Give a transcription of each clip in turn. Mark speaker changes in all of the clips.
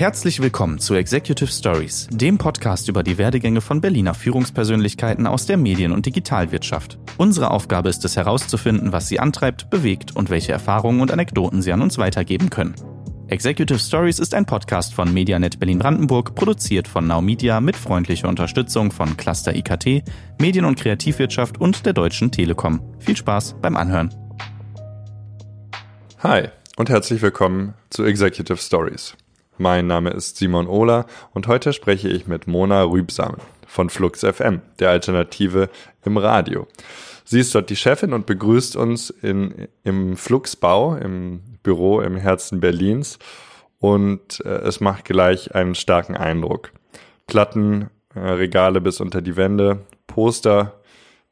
Speaker 1: Herzlich willkommen zu Executive Stories, dem Podcast über die Werdegänge von Berliner Führungspersönlichkeiten aus der Medien- und Digitalwirtschaft. Unsere Aufgabe ist es herauszufinden, was sie antreibt, bewegt und welche Erfahrungen und Anekdoten sie an uns weitergeben können. Executive Stories ist ein Podcast von Medianet Berlin-Brandenburg, produziert von Now Media mit freundlicher Unterstützung von Cluster IKT, Medien- und Kreativwirtschaft und der Deutschen Telekom. Viel Spaß beim Anhören.
Speaker 2: Hi und herzlich willkommen zu Executive Stories. Mein Name ist Simon Ohler und heute spreche ich mit Mona Rübsamen von Flux FM, der Alternative im Radio. Sie ist dort die Chefin und begrüßt uns in, im Fluxbau, im Büro im Herzen Berlins und äh, es macht gleich einen starken Eindruck. Platten, äh, Regale bis unter die Wände, Poster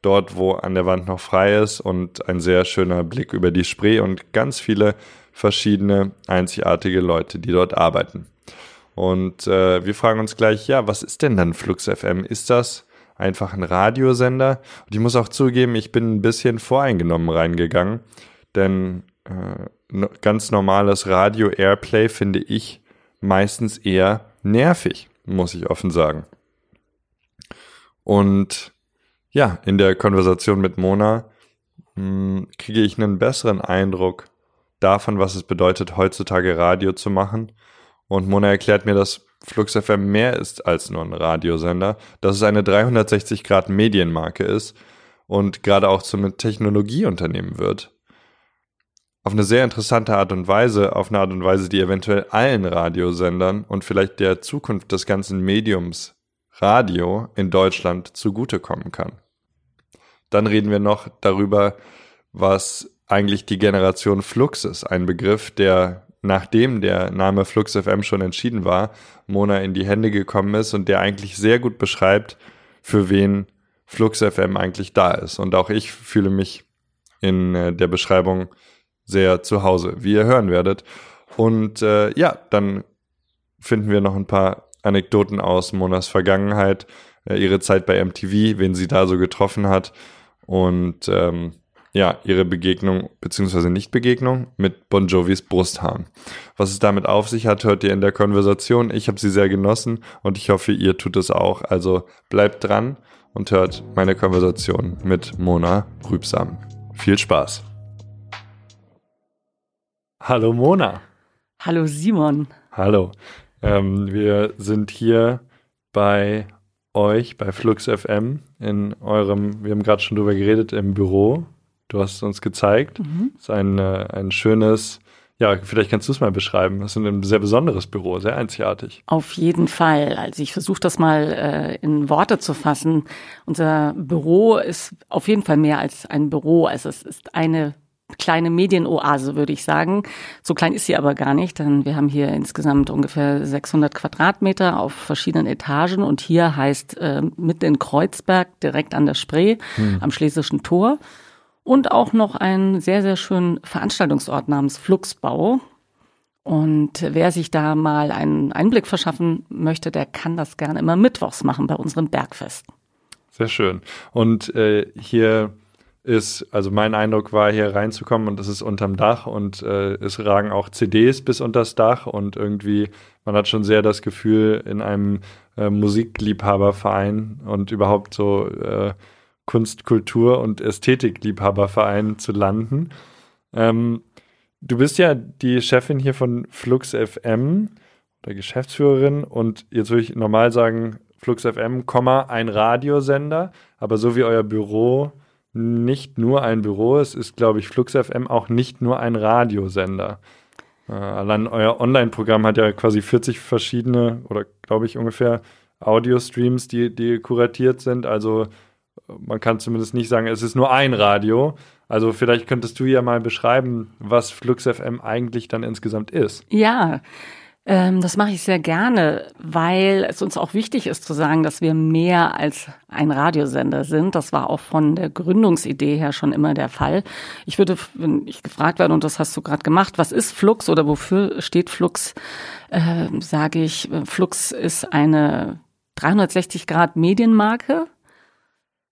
Speaker 2: dort, wo an der Wand noch frei ist und ein sehr schöner Blick über die Spree und ganz viele verschiedene einzigartige Leute, die dort arbeiten. Und äh, wir fragen uns gleich, ja, was ist denn dann Flux FM? Ist das einfach ein Radiosender? Und ich muss auch zugeben, ich bin ein bisschen voreingenommen reingegangen, denn äh, ganz normales Radio Airplay finde ich meistens eher nervig, muss ich offen sagen. Und ja, in der Konversation mit Mona mh, hm, kriege ich einen besseren Eindruck davon, was es bedeutet, heutzutage Radio zu machen. Und Mona erklärt mir, dass Flux FM mehr ist als nur ein Radiosender, dass es eine 360 Grad Medienmarke ist und gerade auch zum Technologieunternehmen wird. Auf eine sehr interessante Art und Weise, auf eine Art und Weise, die eventuell allen Radiosendern und vielleicht der Zukunft des ganzen Mediums Radio in Deutschland zugutekommen kann. Dann reden wir noch darüber, was eigentlich die Generation Flux ist. Ein Begriff, der nachdem der Name Flux FM schon entschieden war, Mona in die Hände gekommen ist und der eigentlich sehr gut beschreibt, für wen Flux FM eigentlich da ist. Und auch ich fühle mich in äh, der Beschreibung sehr zu Hause, wie ihr hören werdet. Und äh, ja, dann finden wir noch ein paar Anekdoten aus Monas Vergangenheit, äh, ihre Zeit bei MTV, wen sie da so getroffen hat. Und ähm, ja, ihre Begegnung beziehungsweise Nicht-Begegnung mit Bon Jovis Brusthahn. Was es damit auf sich hat, hört ihr in der Konversation. Ich habe sie sehr genossen und ich hoffe, ihr tut es auch. Also bleibt dran und hört meine Konversation mit Mona Rübsam. Viel Spaß. Hallo Mona.
Speaker 3: Hallo Simon.
Speaker 2: Hallo. Ähm, wir sind hier bei euch, bei Flux FM, in eurem, wir haben gerade schon drüber geredet, im Büro Du hast es uns gezeigt. Mhm. Es ist ein, äh, ein schönes, ja, vielleicht kannst du es mal beschreiben. Das ist ein sehr besonderes Büro, sehr einzigartig.
Speaker 3: Auf jeden Fall. Also ich versuche das mal äh, in Worte zu fassen. Unser Büro ist auf jeden Fall mehr als ein Büro. Also es ist eine kleine Medienoase, würde ich sagen. So klein ist sie aber gar nicht, denn wir haben hier insgesamt ungefähr 600 Quadratmeter auf verschiedenen Etagen und hier heißt äh, mitten in Kreuzberg, direkt an der Spree, hm. am Schlesischen Tor und auch noch einen sehr, sehr schönen Veranstaltungsort namens Fluxbau. Und wer sich da mal einen Einblick verschaffen möchte, der kann das gerne immer mittwochs machen bei unserem Bergfest.
Speaker 2: Sehr schön. Und äh, hier ist, also mein Eindruck war, hier reinzukommen und das ist unterm Dach und äh, es ragen auch CDs bis unters Dach und irgendwie, man hat schon sehr das Gefühl, in einem äh, Musikliebhaberverein und überhaupt so äh, Kunst, Kultur und Ästhetikliebhaberverein zu landen. Ähm, du bist ja die Chefin hier von Flux FM oder Geschäftsführerin und jetzt würde ich normal sagen Flux FM, ein Radiosender, aber so wie euer Büro nicht nur ein Büro ist, ist, glaube ich, Flux FM auch nicht nur ein Radiosender. Äh, allein euer Online-Programm hat ja quasi 40 verschiedene oder glaube ich ungefähr Audio-Streams, die, die kuratiert sind. Also man kann zumindest nicht sagen, es ist nur ein Radio. Also vielleicht könntest du ja mal beschreiben, was Flux FM eigentlich dann insgesamt ist.
Speaker 3: Ja, ähm, das mache ich sehr gerne, weil es uns auch wichtig ist zu sagen, dass wir mehr als ein Radiosender sind. Das war auch von der Gründungsidee her schon immer der Fall. Ich würde, wenn ich gefragt werde, und das hast du gerade gemacht, was ist Flux oder wofür steht Flux, äh, sage ich, Flux ist eine 360 Grad Medienmarke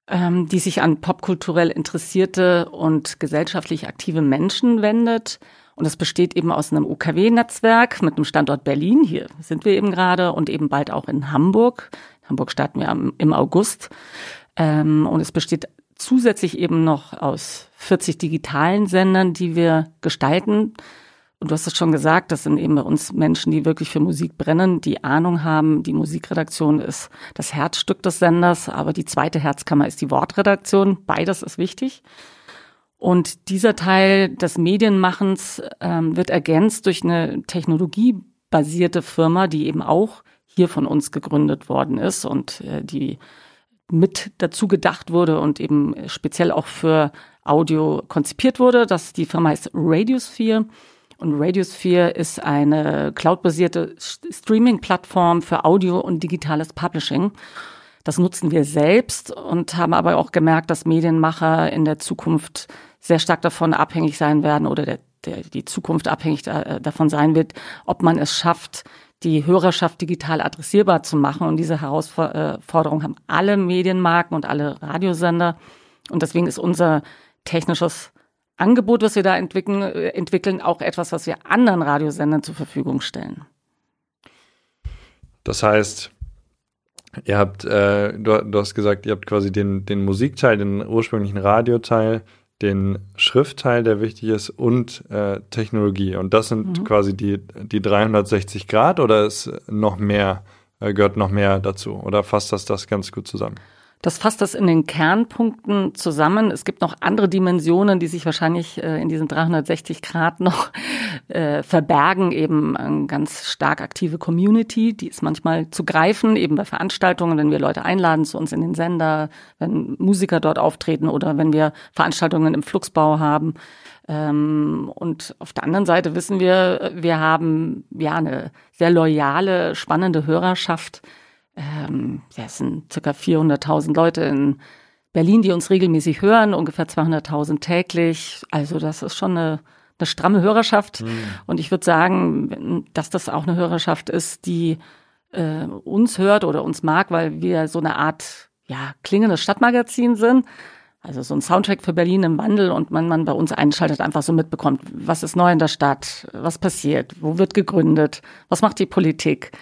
Speaker 3: ähm, die sich an popkulturell interessierte und gesellschaftlich aktive Menschen wendet Und es besteht eben aus einem UKW-Netzwerk mit einem Standort Berlin, hier sind wir eben gerade, und eben bald auch in Hamburg. Hamburg starten wir im August. Ähm, und es besteht zusätzlich eben noch aus 40 digitalen Sendern, die wir gestalten. Und du hast es schon gesagt, das sind eben bei uns Menschen, die wirklich für Musik brennen, die Ahnung haben. Die Musikredaktion ist das Herzstück des Senders, aber die zweite Herzkammer ist die Wortredaktion. Beides ist wichtig. Und dieser Teil des Medienmachens ähm, wird ergänzt durch eine technologiebasierte Firma, die eben auch hier von uns gegründet worden ist und äh, die mit dazu gedacht wurde und eben speziell auch für Audio konzipiert wurde. Das, die Firma heißt Radiosphere. Und Radiosphere ist eine cloudbasierte Streaming-Plattform für Audio und digitales Publishing. Das nutzen wir selbst und haben aber auch gemerkt, dass Medienmacher in der Zukunft sehr stark davon abhängig sein werden oder der, der, die Zukunft abhängig da, äh, davon sein wird, ob man es schafft, die Hörerschaft digital adressierbar zu machen. Und diese Herausforderung haben alle Medienmarken und alle Radiosender. Und deswegen ist unser technisches Angebot, was wir da entwickeln, äh, entwickeln, auch etwas, was wir anderen Radiosendern zur Verfügung stellen.
Speaker 2: Das heißt, ihr habt, äh, du, du, hast gesagt, ihr habt quasi den, den Musikteil, den ursprünglichen Radioteil, den Schriftteil, der wichtig ist, und äh, Technologie. Und das sind mhm. quasi die, die 360 Grad oder ist noch mehr, äh, gehört noch mehr dazu? Oder fasst das das ganz gut zusammen?
Speaker 3: Das fasst das in den Kernpunkten zusammen. Es gibt noch andere Dimensionen, die sich wahrscheinlich äh, in diesen 360 Grad noch äh, verbergen. Eben eine ganz stark aktive Community, die ist manchmal zu greifen, eben bei Veranstaltungen, wenn wir Leute einladen zu uns in den Sender, wenn Musiker dort auftreten oder wenn wir Veranstaltungen im Fluxbau haben. Ähm, und auf der anderen Seite wissen wir, wir haben ja eine sehr loyale, spannende Hörerschaft ähm, ja, es sind circa 400.000 Leute in Berlin, die uns regelmäßig hören, ungefähr 200.000 täglich. Also das ist schon eine, eine stramme Hörerschaft. Mhm. Und ich würde sagen, dass das auch eine Hörerschaft ist, die äh, uns hört oder uns mag, weil wir so eine Art ja, klingendes Stadtmagazin sind. Also so ein Soundtrack für Berlin im Wandel und man, man bei uns einschaltet, einfach so mitbekommt, was ist neu in der Stadt, was passiert, wo wird gegründet, was macht die Politik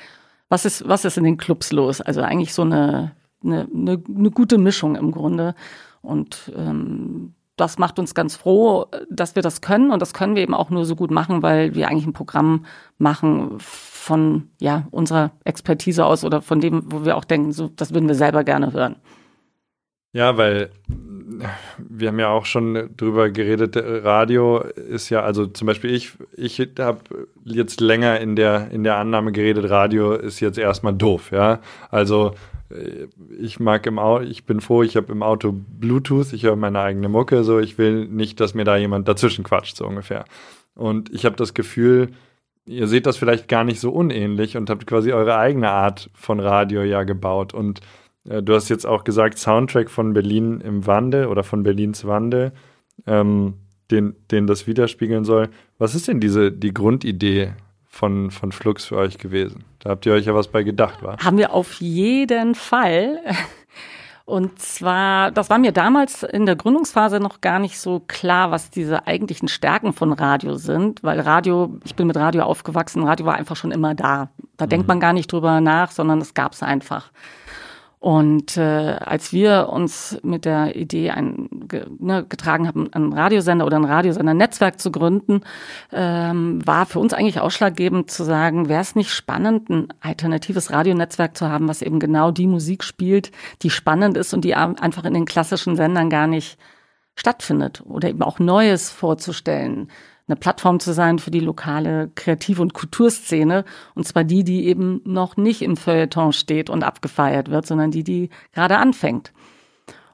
Speaker 3: was ist, was ist in den Clubs los? Also eigentlich so eine, eine, eine, eine gute Mischung im Grunde. Und ähm, das macht uns ganz froh, dass wir das können. Und das können wir eben auch nur so gut machen, weil wir eigentlich ein Programm machen von ja, unserer Expertise aus oder von dem, wo wir auch denken, so, das würden wir selber gerne hören.
Speaker 2: Ja, weil wir haben ja auch schon drüber geredet, Radio ist ja, also zum Beispiel ich, ich habe jetzt länger in der, in der Annahme geredet, Radio ist jetzt erstmal doof, ja. Also äh, ich mag im Auto, ich bin froh, ich habe im Auto Bluetooth, ich höre meine eigene Mucke, so ich will nicht, dass mir da jemand dazwischen quatscht, so ungefähr. Und ich habe das Gefühl, ihr seht das vielleicht gar nicht so unähnlich und habt quasi eure eigene Art von Radio ja gebaut und äh, du hast jetzt auch gesagt, Soundtrack von Berlin im Wandel oder von Berlins Wandel, ähm, den, den das widerspiegeln soll. Was ist denn diese, die Grundidee von, von Flux für euch gewesen? Da habt ihr euch ja was bei gedacht, wa?
Speaker 3: Haben wir auf jeden Fall. Und zwar, das war mir damals in der Gründungsphase noch gar nicht so klar, was diese eigentlichen Stärken von Radio sind, weil Radio, ich bin mit Radio aufgewachsen, Radio war einfach schon immer da. Da mhm. denkt man gar nicht drüber nach, sondern es gab es einfach. Und äh, als wir uns mit der Idee ein, ge, ne, getragen haben, einen Radiosender oder ein Radiosender-Netzwerk zu gründen, ähm, war für uns eigentlich ausschlaggebend zu sagen, wäre es nicht spannend, ein alternatives Radionetzwerk zu haben, was eben genau die Musik spielt, die spannend ist und die einfach in den klassischen Sendern gar nicht stattfindet oder eben auch Neues vorzustellen eine Plattform zu sein für die lokale Kreativ- und Kulturszene. Und zwar die, die eben noch nicht im Feuilleton steht und abgefeiert wird, sondern die, die gerade anfängt.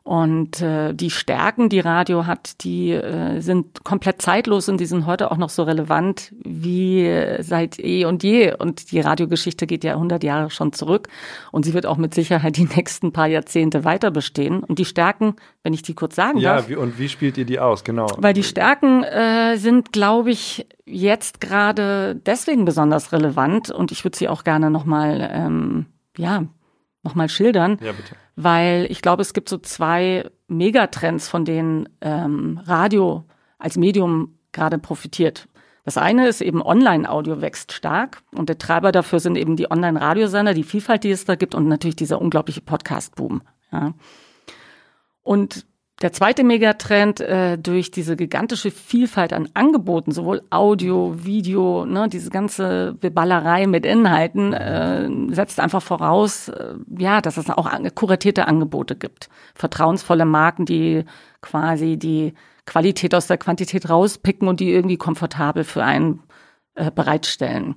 Speaker 3: Und äh, die Stärken, die Radio hat, die äh, sind komplett zeitlos und die sind heute auch noch so relevant wie seit eh und je. Und die Radiogeschichte geht ja 100 Jahre schon zurück und sie wird auch mit Sicherheit die nächsten paar Jahrzehnte weiter bestehen. Und die Stärken, wenn ich die kurz sagen
Speaker 2: ja,
Speaker 3: darf.
Speaker 2: Ja, und wie spielt ihr die aus? Genau.
Speaker 3: Weil die Stärken äh, sind, glaube ich, jetzt gerade deswegen besonders relevant und ich würde sie auch gerne nochmal, ähm, ja, nochmal schildern. Ja, bitte weil ich glaube, es gibt so zwei Megatrends, von denen ähm, Radio als Medium gerade profitiert. Das eine ist eben Online-Audio wächst stark und der Treiber dafür sind eben die Online-Radiosender, die Vielfalt, die es da gibt und natürlich dieser unglaubliche Podcast-Boom. Ja. Und der zweite Megatrend äh, durch diese gigantische Vielfalt an Angeboten, sowohl Audio, Video, ne, diese ganze Beballerei mit Inhalten, äh, setzt einfach voraus, äh, ja, dass es auch kuratierte Angebote gibt. Vertrauensvolle Marken, die quasi die Qualität aus der Quantität rauspicken und die irgendwie komfortabel für einen äh, bereitstellen.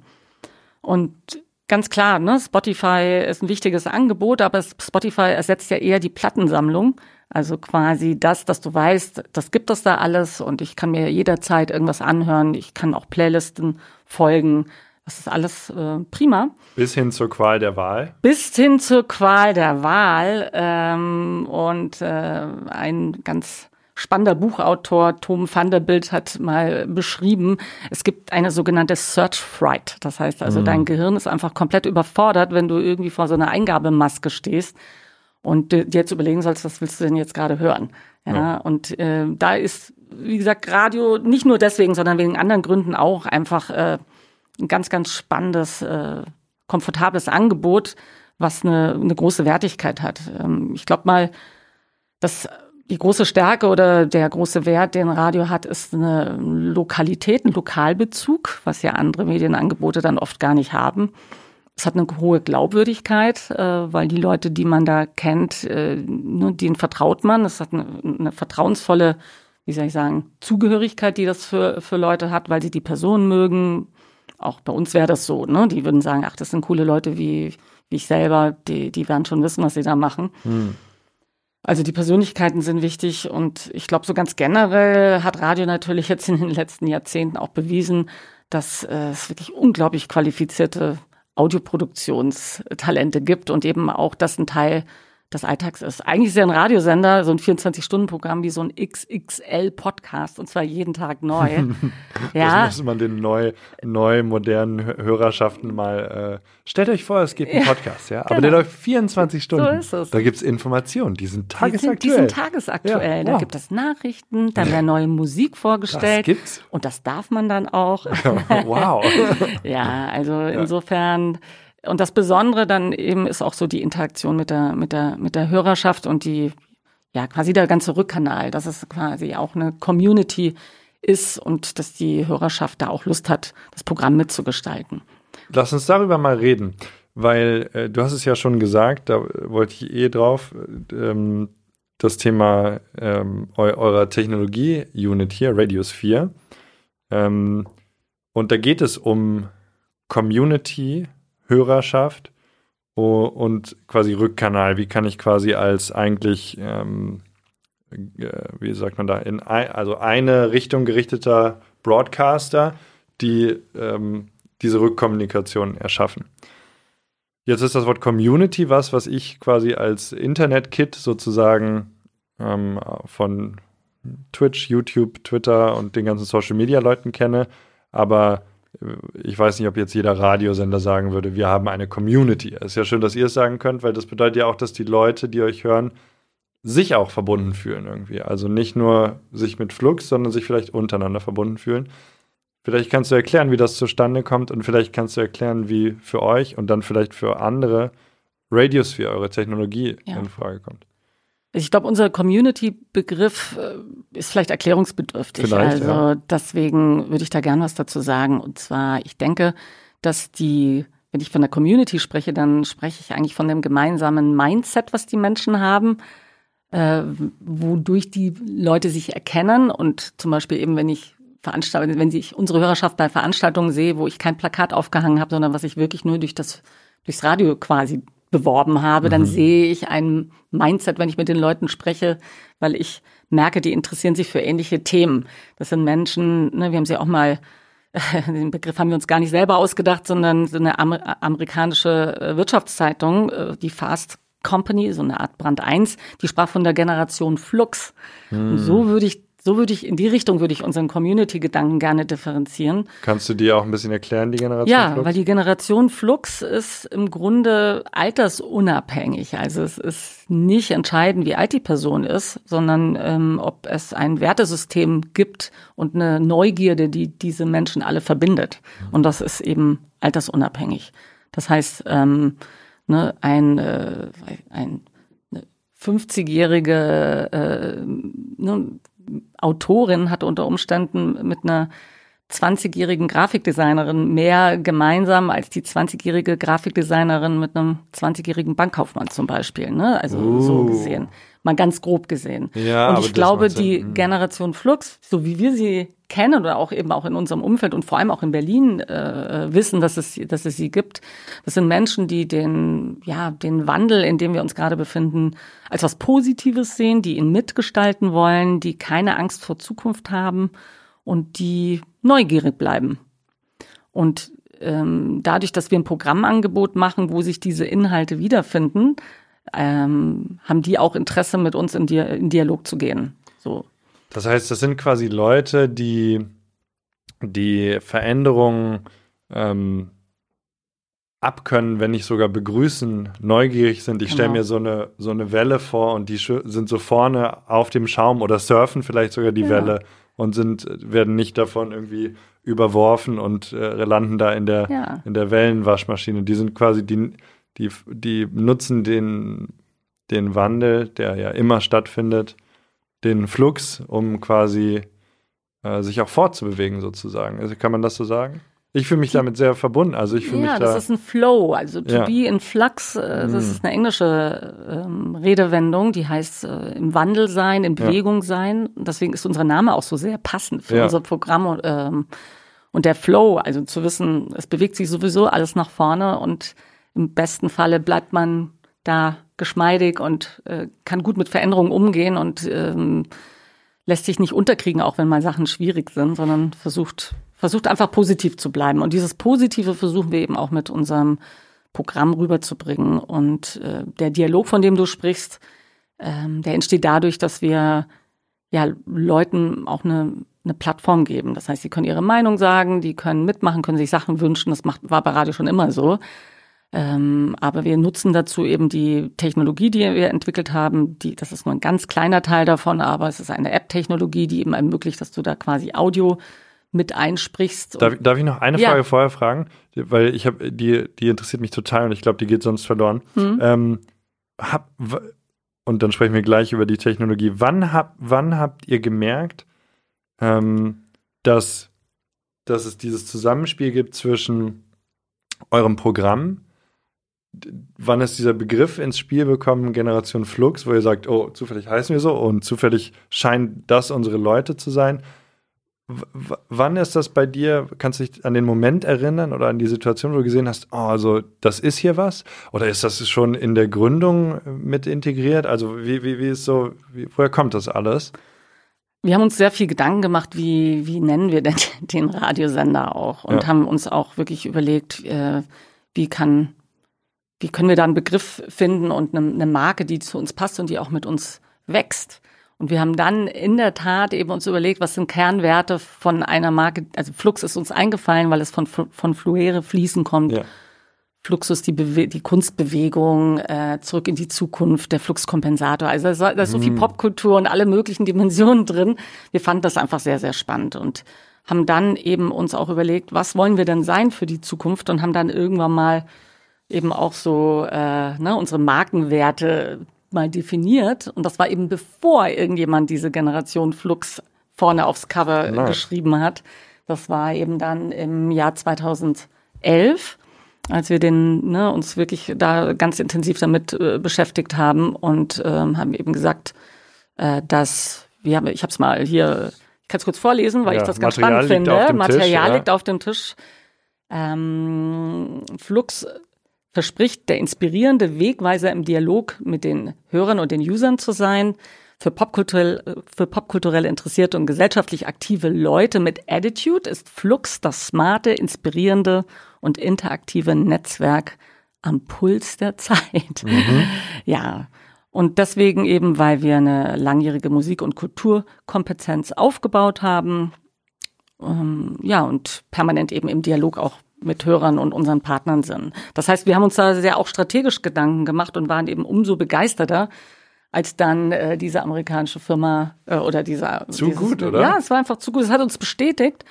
Speaker 3: Und ganz klar, ne, Spotify ist ein wichtiges Angebot, aber Spotify ersetzt ja eher die Plattensammlung. Also quasi das, dass du weißt, das gibt es da alles und ich kann mir jederzeit irgendwas anhören. Ich kann auch Playlisten folgen. Das ist alles äh, prima.
Speaker 2: Bis hin zur Qual der Wahl.
Speaker 3: Bis hin zur Qual der Wahl. Ähm, und äh, ein ganz spannender Buchautor Tom van der Bild hat mal beschrieben, es gibt eine sogenannte Search Fright. Das heißt also, mhm. dein Gehirn ist einfach komplett überfordert, wenn du irgendwie vor so einer Eingabemaske stehst und dir jetzt überlegen sollst, was willst du denn jetzt gerade hören? Ja, ja. und äh, da ist, wie gesagt, Radio nicht nur deswegen, sondern wegen anderen Gründen auch einfach äh, ein ganz, ganz spannendes, äh, komfortables Angebot, was eine, eine große Wertigkeit hat. Ähm, ich glaube mal, dass die große Stärke oder der große Wert, den Radio hat, ist eine Lokalität, ein Lokalbezug, was ja andere Medienangebote dann oft gar nicht haben. Es hat eine hohe Glaubwürdigkeit, äh, weil die Leute, die man da kennt, äh, denen vertraut man. Es hat eine, vertrauensvolle, wie soll ich sagen, Zugehörigkeit, die das für, für Leute hat, weil sie die Person mögen. Auch bei uns wäre das so, ne? Die würden sagen, ach, das sind coole Leute wie, wie ich selber, die, die werden schon wissen, was sie da machen. Hm. Also die Persönlichkeiten sind wichtig und ich glaube, so ganz generell hat Radio natürlich jetzt in den letzten Jahrzehnten auch bewiesen, dass äh, es wirklich unglaublich qualifizierte Audioproduktionstalente gibt und eben auch, dass ein Teil des Alltags ist. Eigentlich ist ja ein Radiosender so ein 24-Stunden-Programm wie so ein XXL-Podcast und zwar jeden Tag neu.
Speaker 2: ja. Das muss man den neu, neu modernen Hörerschaften mal. Äh, stellt euch vor, es gibt einen Podcast, ja, aber genau. der läuft 24 Stunden. So ist es. Da gibt es Informationen, die sind tagesaktuell.
Speaker 3: Die sind, die sind tagesaktuell. Ja, wow. Da gibt es Nachrichten, dann wird neue Musik vorgestellt. Das gibt's. Und das darf man dann auch.
Speaker 2: wow.
Speaker 3: ja, also insofern und das Besondere dann eben ist auch so die Interaktion mit der, mit der, mit der Hörerschaft und die, ja, quasi der ganze Rückkanal, dass es quasi auch eine Community ist und dass die Hörerschaft da auch Lust hat, das Programm mitzugestalten.
Speaker 2: Lass uns darüber mal reden, weil äh, du hast es ja schon gesagt, da wollte ich eh drauf, ähm, das Thema ähm, eu eurer Technologie-Unit hier, Radius 4. Ähm, und da geht es um Community Hörerschaft und quasi Rückkanal. Wie kann ich quasi als eigentlich, ähm, äh, wie sagt man da, in ein, also eine Richtung gerichteter Broadcaster, die ähm, diese Rückkommunikation erschaffen. Jetzt ist das Wort Community was, was ich quasi als Internet-Kit sozusagen ähm, von Twitch, YouTube, Twitter und den ganzen Social-Media-Leuten kenne, aber ich weiß nicht, ob jetzt jeder Radiosender sagen würde, wir haben eine Community. Es ist ja schön, dass ihr es sagen könnt, weil das bedeutet ja auch, dass die Leute, die euch hören, sich auch verbunden fühlen irgendwie. Also nicht nur sich mit Flux, sondern sich vielleicht untereinander verbunden fühlen. Vielleicht kannst du erklären, wie das zustande kommt und vielleicht kannst du erklären, wie für euch und dann vielleicht für andere Radius für eure Technologie ja. in Frage kommt.
Speaker 3: Ich glaube, unser Community-Begriff äh, ist vielleicht erklärungsbedürftig. Vielleicht, also ja. deswegen würde ich da gern was dazu sagen. Und zwar, ich denke, dass die, wenn ich von der Community spreche, dann spreche ich eigentlich von dem gemeinsamen Mindset, was die Menschen haben, äh, wodurch die Leute sich erkennen. Und zum Beispiel eben, wenn ich Veranstaltungen, wenn ich unsere Hörerschaft bei Veranstaltungen sehe, wo ich kein Plakat aufgehangen habe, sondern was ich wirklich nur durch das durchs Radio quasi beworben habe, dann mhm. sehe ich ein Mindset, wenn ich mit den Leuten spreche, weil ich merke, die interessieren sich für ähnliche Themen. Das sind Menschen, ne, wir haben sie auch mal, den Begriff haben wir uns gar nicht selber ausgedacht, sondern so eine Amer amerikanische äh, Wirtschaftszeitung, äh, die Fast Company, so eine Art Brand 1, die sprach von der Generation Flux. Mhm. Und so würde ich so würde ich, in die Richtung würde ich unseren Community-Gedanken gerne differenzieren.
Speaker 2: Kannst du dir auch ein bisschen erklären, die Generation
Speaker 3: ja,
Speaker 2: Flux?
Speaker 3: Ja, weil die Generation Flux ist im Grunde altersunabhängig. Also es ist nicht entscheidend, wie alt die Person ist, sondern ähm, ob es ein Wertesystem gibt und eine Neugierde, die diese Menschen alle verbindet. Und das ist eben altersunabhängig. Das heißt, ähm, ne, ein, äh, ein 50-jährige äh, ne, Autorin hat unter Umständen mit einer 20-jährigen Grafikdesignerin mehr gemeinsam als die 20-jährige Grafikdesignerin mit einem 20-jährigen Bankkaufmann zum Beispiel. Ne? Also uh. so gesehen, mal ganz grob gesehen.
Speaker 2: Ja,
Speaker 3: und ich glaube, die
Speaker 2: hm.
Speaker 3: Generation Flux, so wie wir sie kennen oder auch eben auch in unserem Umfeld und vor allem auch in Berlin äh, wissen, dass es, dass es sie gibt, das sind Menschen, die den, ja, den Wandel, in dem wir uns gerade befinden, als was Positives sehen, die ihn mitgestalten wollen, die keine Angst vor Zukunft haben und die neugierig bleiben. Und ähm, dadurch, dass wir ein Programmangebot machen, wo sich diese Inhalte wiederfinden, ähm, haben die auch Interesse, mit uns in, Di in Dialog zu gehen. So.
Speaker 2: Das heißt, das sind quasi Leute, die die Veränderungen ähm, abkönnen, wenn nicht sogar begrüßen, neugierig sind. Ich genau. stelle mir so eine, so eine Welle vor und die sind so vorne auf dem Schaum oder surfen vielleicht sogar die ja. Welle und sind, werden nicht davon irgendwie überworfen und äh, landen da in der, ja. in der Wellenwaschmaschine. Die sind quasi, die, die, die nutzen den, den Wandel, der ja immer stattfindet, den Flux, um quasi äh, sich auch fortzubewegen sozusagen. Also kann man das so sagen? Ich fühle mich damit sehr verbunden. Also ich fühle
Speaker 3: ja,
Speaker 2: mich da.
Speaker 3: Das ist ein Flow. Also to ja. be in flux, äh, das mm. ist eine englische ähm, Redewendung, die heißt äh, im Wandel sein, in Bewegung ja. sein. Deswegen ist unser Name auch so sehr passend für unser Programm und, ähm, und der Flow. Also zu wissen, es bewegt sich sowieso alles nach vorne und im besten Falle bleibt man da geschmeidig und äh, kann gut mit Veränderungen umgehen und ähm, lässt sich nicht unterkriegen, auch wenn mal Sachen schwierig sind, sondern versucht versucht einfach positiv zu bleiben. Und dieses Positive versuchen wir eben auch mit unserem Programm rüberzubringen. Und äh, der Dialog, von dem du sprichst, ähm, der entsteht dadurch, dass wir ja Leuten auch eine, eine Plattform geben. Das heißt, sie können ihre Meinung sagen, die können mitmachen, können sich Sachen wünschen. Das macht, war bei Radio schon immer so. Ähm, aber wir nutzen dazu eben die Technologie, die wir entwickelt haben. Die, das ist nur ein ganz kleiner Teil davon, aber es ist eine App-Technologie, die eben ermöglicht, dass du da quasi Audio mit einsprichst.
Speaker 2: Darf, darf ich noch eine ja. Frage vorher fragen? Weil ich habe, die, die interessiert mich total und ich glaube, die geht sonst verloren. Mhm. Ähm, hab, und dann sprechen wir gleich über die Technologie. Wann, hab, wann habt ihr gemerkt, ähm, dass, dass es dieses Zusammenspiel gibt zwischen eurem Programm, wann ist dieser Begriff ins Spiel bekommen, Generation Flux, wo ihr sagt, oh, zufällig heißen wir so und zufällig scheinen das unsere Leute zu sein W wann ist das bei dir? Kannst du dich an den Moment erinnern oder an die Situation, wo du gesehen hast, oh, also das ist hier was? Oder ist das schon in der Gründung mit integriert? Also wie, wie, wie ist so, wie, woher kommt das alles?
Speaker 3: Wir haben uns sehr viel Gedanken gemacht, wie, wie nennen wir denn den Radiosender auch und ja. haben uns auch wirklich überlegt, äh, wie kann, wie können wir da einen Begriff finden und eine, eine Marke, die zu uns passt und die auch mit uns wächst. Und wir haben dann in der Tat eben uns überlegt, was sind Kernwerte von einer Marke. Also Flux ist uns eingefallen, weil es von, von Fluere fließen kommt. Ja. Fluxus, die, Bewe die Kunstbewegung, äh, zurück in die Zukunft, der Fluxkompensator. Also da ist so viel mhm. Popkultur und alle möglichen Dimensionen drin. Wir fanden das einfach sehr, sehr spannend und haben dann eben uns auch überlegt, was wollen wir denn sein für die Zukunft und haben dann irgendwann mal eben auch so äh, ne, unsere Markenwerte mal definiert. Und das war eben bevor irgendjemand diese Generation Flux vorne aufs Cover nice. geschrieben hat. Das war eben dann im Jahr 2011, als wir den, ne, uns wirklich da ganz intensiv damit äh, beschäftigt haben und ähm, haben eben gesagt, äh, dass wir haben, ich habe es mal hier, ich kann es kurz vorlesen, weil ja, ich das ganz Material spannend finde. Material Tisch, ja. liegt auf dem Tisch. Ähm, Flux verspricht, der inspirierende Wegweiser im Dialog mit den Hörern und den Usern zu sein, für popkulturell, für popkulturell interessierte und gesellschaftlich aktive Leute mit Attitude ist Flux das smarte, inspirierende und interaktive Netzwerk am Puls der Zeit. Mhm. Ja. Und deswegen eben, weil wir eine langjährige Musik- und Kulturkompetenz aufgebaut haben, ähm, ja, und permanent eben im Dialog auch mit Hörern und unseren Partnern sind. Das heißt, wir haben uns da sehr auch strategisch Gedanken gemacht und waren eben umso begeisterter, als dann äh, diese amerikanische Firma äh, oder dieser
Speaker 2: zu
Speaker 3: dieses,
Speaker 2: gut, oder?
Speaker 3: Ja, es war einfach zu gut. Es hat uns bestätigt.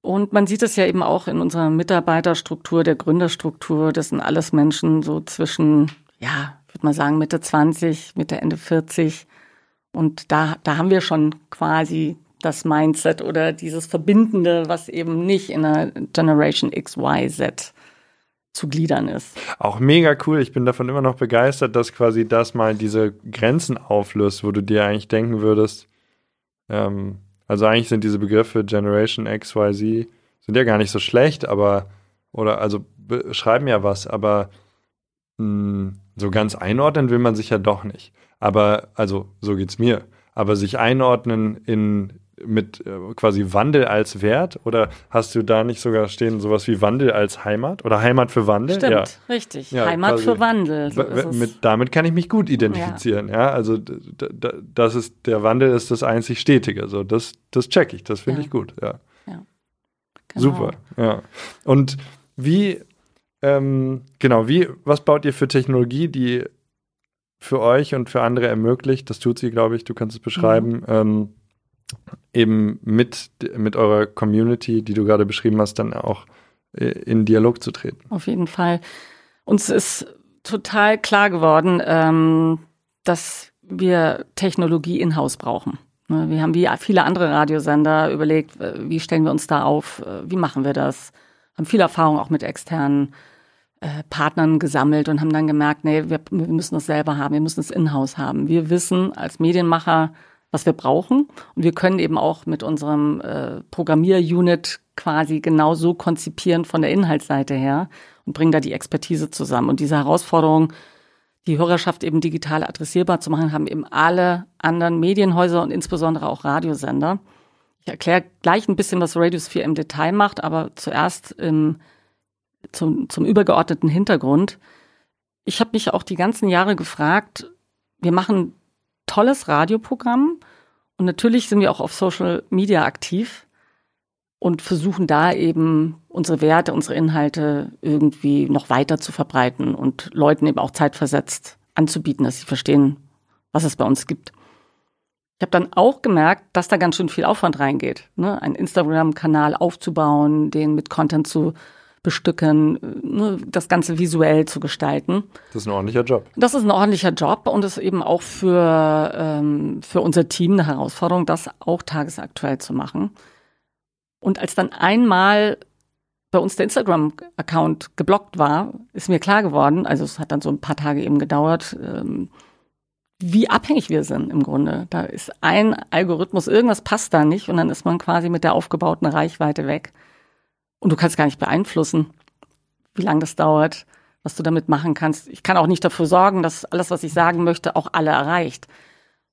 Speaker 3: Und man sieht es ja eben auch in unserer Mitarbeiterstruktur, der Gründerstruktur. Das sind alles Menschen so zwischen, ja, ich würde mal sagen Mitte 20, Mitte Ende 40. Und da, da haben wir schon quasi das Mindset oder dieses Verbindende, was eben nicht in einer Generation X, Y, Z zu gliedern ist.
Speaker 2: Auch mega cool. Ich bin davon immer noch begeistert, dass quasi das mal diese Grenzen auflöst, wo du dir eigentlich denken würdest, ähm, also eigentlich sind diese Begriffe Generation X, Y, Z sind ja gar nicht so schlecht, aber oder also schreiben ja was, aber mh, hm, so ganz einordnen will man sich ja doch nicht. Aber also so geht's mir. Aber sich einordnen in mit äh, quasi Wandel als Wert oder hast du da nicht sogar stehen sowas wie Wandel als Heimat oder Heimat für Wandel?
Speaker 3: Stimmt,
Speaker 2: ja.
Speaker 3: richtig. Ja, Heimat für Wandel.
Speaker 2: So mit, damit kann ich mich gut identifizieren. Ja, ja also das ist der Wandel ist das einzig Stetige. So das das check ich. Das finde ich gut. Ja. Genau. Super. Ja. Und wie ähm, genau wie was baut ihr für Technologie, die für euch und für andere ermöglicht? Das tut sie, glaube ich. Du kannst es beschreiben. Mhm. Ähm, eben mit, mit eurer Community, die du gerade beschrieben hast, dann auch äh, in Dialog zu treten.
Speaker 3: Auf jeden Fall. Uns ist total klar geworden, ähm, dass wir Technologie in-house brauchen. Ne, wir haben wie viele andere Radiosender überlegt, äh, wie stellen wir uns da auf, äh, wie machen wir das, haben viel Erfahrung auch mit externen äh, Partnern gesammelt und haben dann gemerkt, nee, wir, wir müssen es selber haben, wir müssen es in-house haben. Wir wissen als Medienmacher, was wir brauchen. Und wir können eben auch mit unserem äh, Programmierunit quasi genauso konzipieren von der Inhaltsseite her und bringen da die Expertise zusammen. Und diese Herausforderung, die Hörerschaft eben digital adressierbar zu machen, haben eben alle anderen Medienhäuser und insbesondere auch Radiosender. Ich erkläre gleich ein bisschen, was Radius 4 im Detail macht, aber zuerst im, zum, zum übergeordneten Hintergrund. Ich habe mich auch die ganzen Jahre gefragt, wir machen tolles Radioprogramm und natürlich sind wir auch auf Social Media aktiv und versuchen da eben unsere Werte, unsere Inhalte irgendwie noch weiter zu verbreiten und Leuten eben auch zeitversetzt anzubieten, dass sie verstehen, was es bei uns gibt. Ich habe dann auch gemerkt, dass da ganz schön viel Aufwand reingeht, ne? einen Instagram-Kanal aufzubauen, den mit Content zu bestücken, ne, das Ganze visuell zu gestalten.
Speaker 2: Das ist ein ordentlicher Job.
Speaker 3: Das ist ein ordentlicher Job und ist eben auch für, ähm, für unser Team eine Herausforderung, das auch tagesaktuell zu machen. Und als dann einmal bei uns der Instagram-Account geblockt war, ist mir klar geworden, also es hat dann so ein paar Tage eben gedauert, ähm, wie abhängig wir sind im Grunde. Da ist ein Algorithmus, irgendwas passt da nicht und dann ist man quasi mit der aufgebauten Reichweite weg. Und du kannst gar nicht beeinflussen, wie lange das dauert, was du damit machen kannst. Ich kann auch nicht dafür sorgen, dass alles, was ich sagen möchte, auch alle erreicht.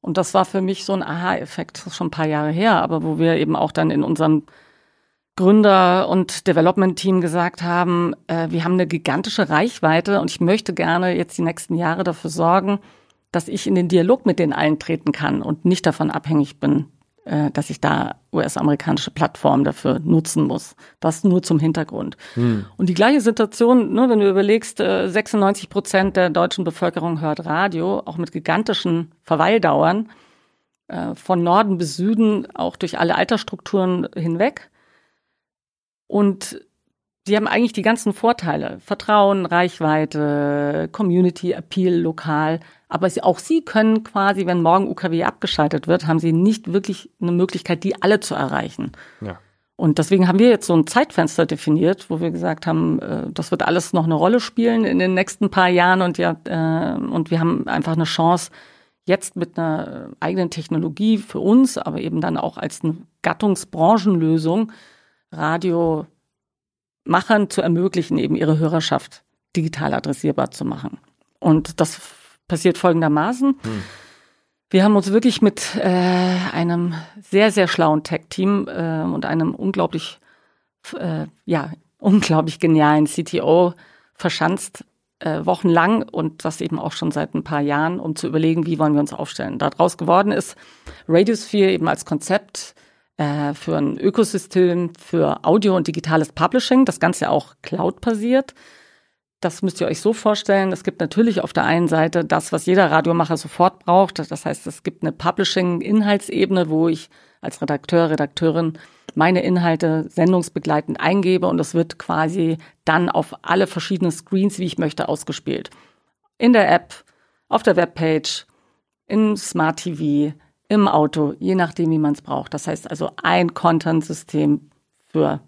Speaker 3: Und das war für mich so ein Aha-Effekt, schon ein paar Jahre her, aber wo wir eben auch dann in unserem Gründer- und Development-Team gesagt haben, äh, wir haben eine gigantische Reichweite und ich möchte gerne jetzt die nächsten Jahre dafür sorgen, dass ich in den Dialog mit den allen treten kann und nicht davon abhängig bin, dass ich da US-amerikanische Plattformen dafür nutzen muss. Das nur zum Hintergrund. Hm. Und die gleiche Situation, ne, wenn du überlegst, 96 äh, Prozent der deutschen Bevölkerung hört Radio, auch mit gigantischen Verweildauern, äh, von Norden bis Süden, auch durch alle Altersstrukturen hinweg. Und sie haben eigentlich die ganzen Vorteile. Vertrauen, Reichweite, Community, Appeal, lokal. Aber auch sie können quasi, wenn morgen UKW abgeschaltet wird, haben sie nicht wirklich eine Möglichkeit, die alle zu erreichen. Ja. Und deswegen haben wir jetzt so ein Zeitfenster definiert, wo wir gesagt haben, äh, das wird alles noch eine Rolle spielen in den nächsten paar Jahren und ja, äh, und wir haben einfach eine Chance, jetzt mit einer eigenen Technologie für uns, aber eben dann auch als eine Gattungsbranchenlösung Radio Machern zu ermöglichen, eben ihre Hörerschaft digital adressierbar zu machen. Und das passiert folgendermaßen. Hm. Wir haben uns wirklich mit äh, einem sehr, sehr schlauen Tech-Team äh, und einem unglaublich, äh, ja, unglaublich genialen CTO verschanzt äh, wochenlang und das eben auch schon seit ein paar Jahren, um zu überlegen, wie wollen wir uns aufstellen. Daraus geworden ist Radiosphere eben als Konzept äh, für ein Ökosystem für Audio und digitales Publishing, das Ganze auch cloud-basiert. Das müsst ihr euch so vorstellen. Es gibt natürlich auf der einen Seite das, was jeder Radiomacher sofort braucht. Das heißt, es gibt eine Publishing-Inhaltsebene, wo ich als Redakteur, Redakteurin meine Inhalte sendungsbegleitend eingebe und es wird quasi dann auf alle verschiedenen Screens, wie ich möchte, ausgespielt. In der App, auf der Webpage, im Smart TV, im Auto, je nachdem, wie man es braucht. Das heißt also ein Content-System für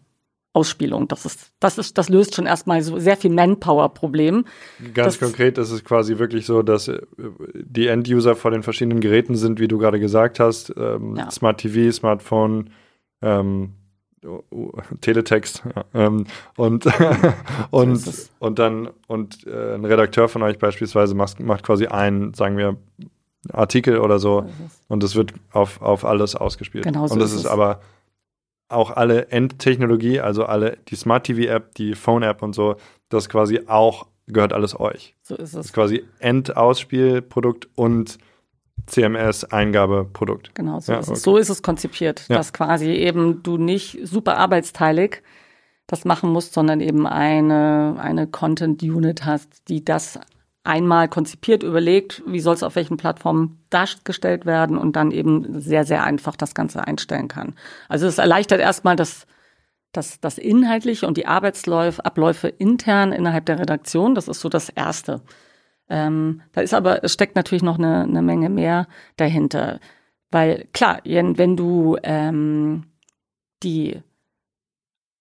Speaker 3: Ausspielung. Das ist, das ist, das löst schon erstmal so sehr viel Manpower-Problem.
Speaker 2: Ganz das, konkret ist es quasi wirklich so, dass äh, die End-User vor den verschiedenen Geräten sind, wie du gerade gesagt hast, ähm, ja. Smart TV, Smartphone, ähm, Teletext ähm, und und so und dann und äh, ein Redakteur von euch beispielsweise macht, macht quasi einen, sagen wir Artikel oder so und es wird auf, auf alles ausgespielt.
Speaker 3: Genau
Speaker 2: so und das ist, ist aber auch alle Endtechnologie, also alle die Smart TV App, die Phone App und so, das quasi auch gehört alles euch.
Speaker 3: So ist es. Das
Speaker 2: ist quasi Endausspielprodukt und CMS-Eingabeprodukt.
Speaker 3: Genau, so, ja, ist okay. es. so ist es konzipiert, ja. dass quasi eben du nicht super arbeitsteilig das machen musst, sondern eben eine, eine Content-Unit hast, die das einmal konzipiert, überlegt, wie soll es auf welchen Plattformen dargestellt werden und dann eben sehr, sehr einfach das Ganze einstellen kann. Also es erleichtert erstmal das, das, das Inhaltliche und die Arbeitsabläufe intern innerhalb der Redaktion. Das ist so das Erste. Ähm, da ist aber, es steckt natürlich noch eine, eine Menge mehr dahinter. Weil klar, wenn du ähm, die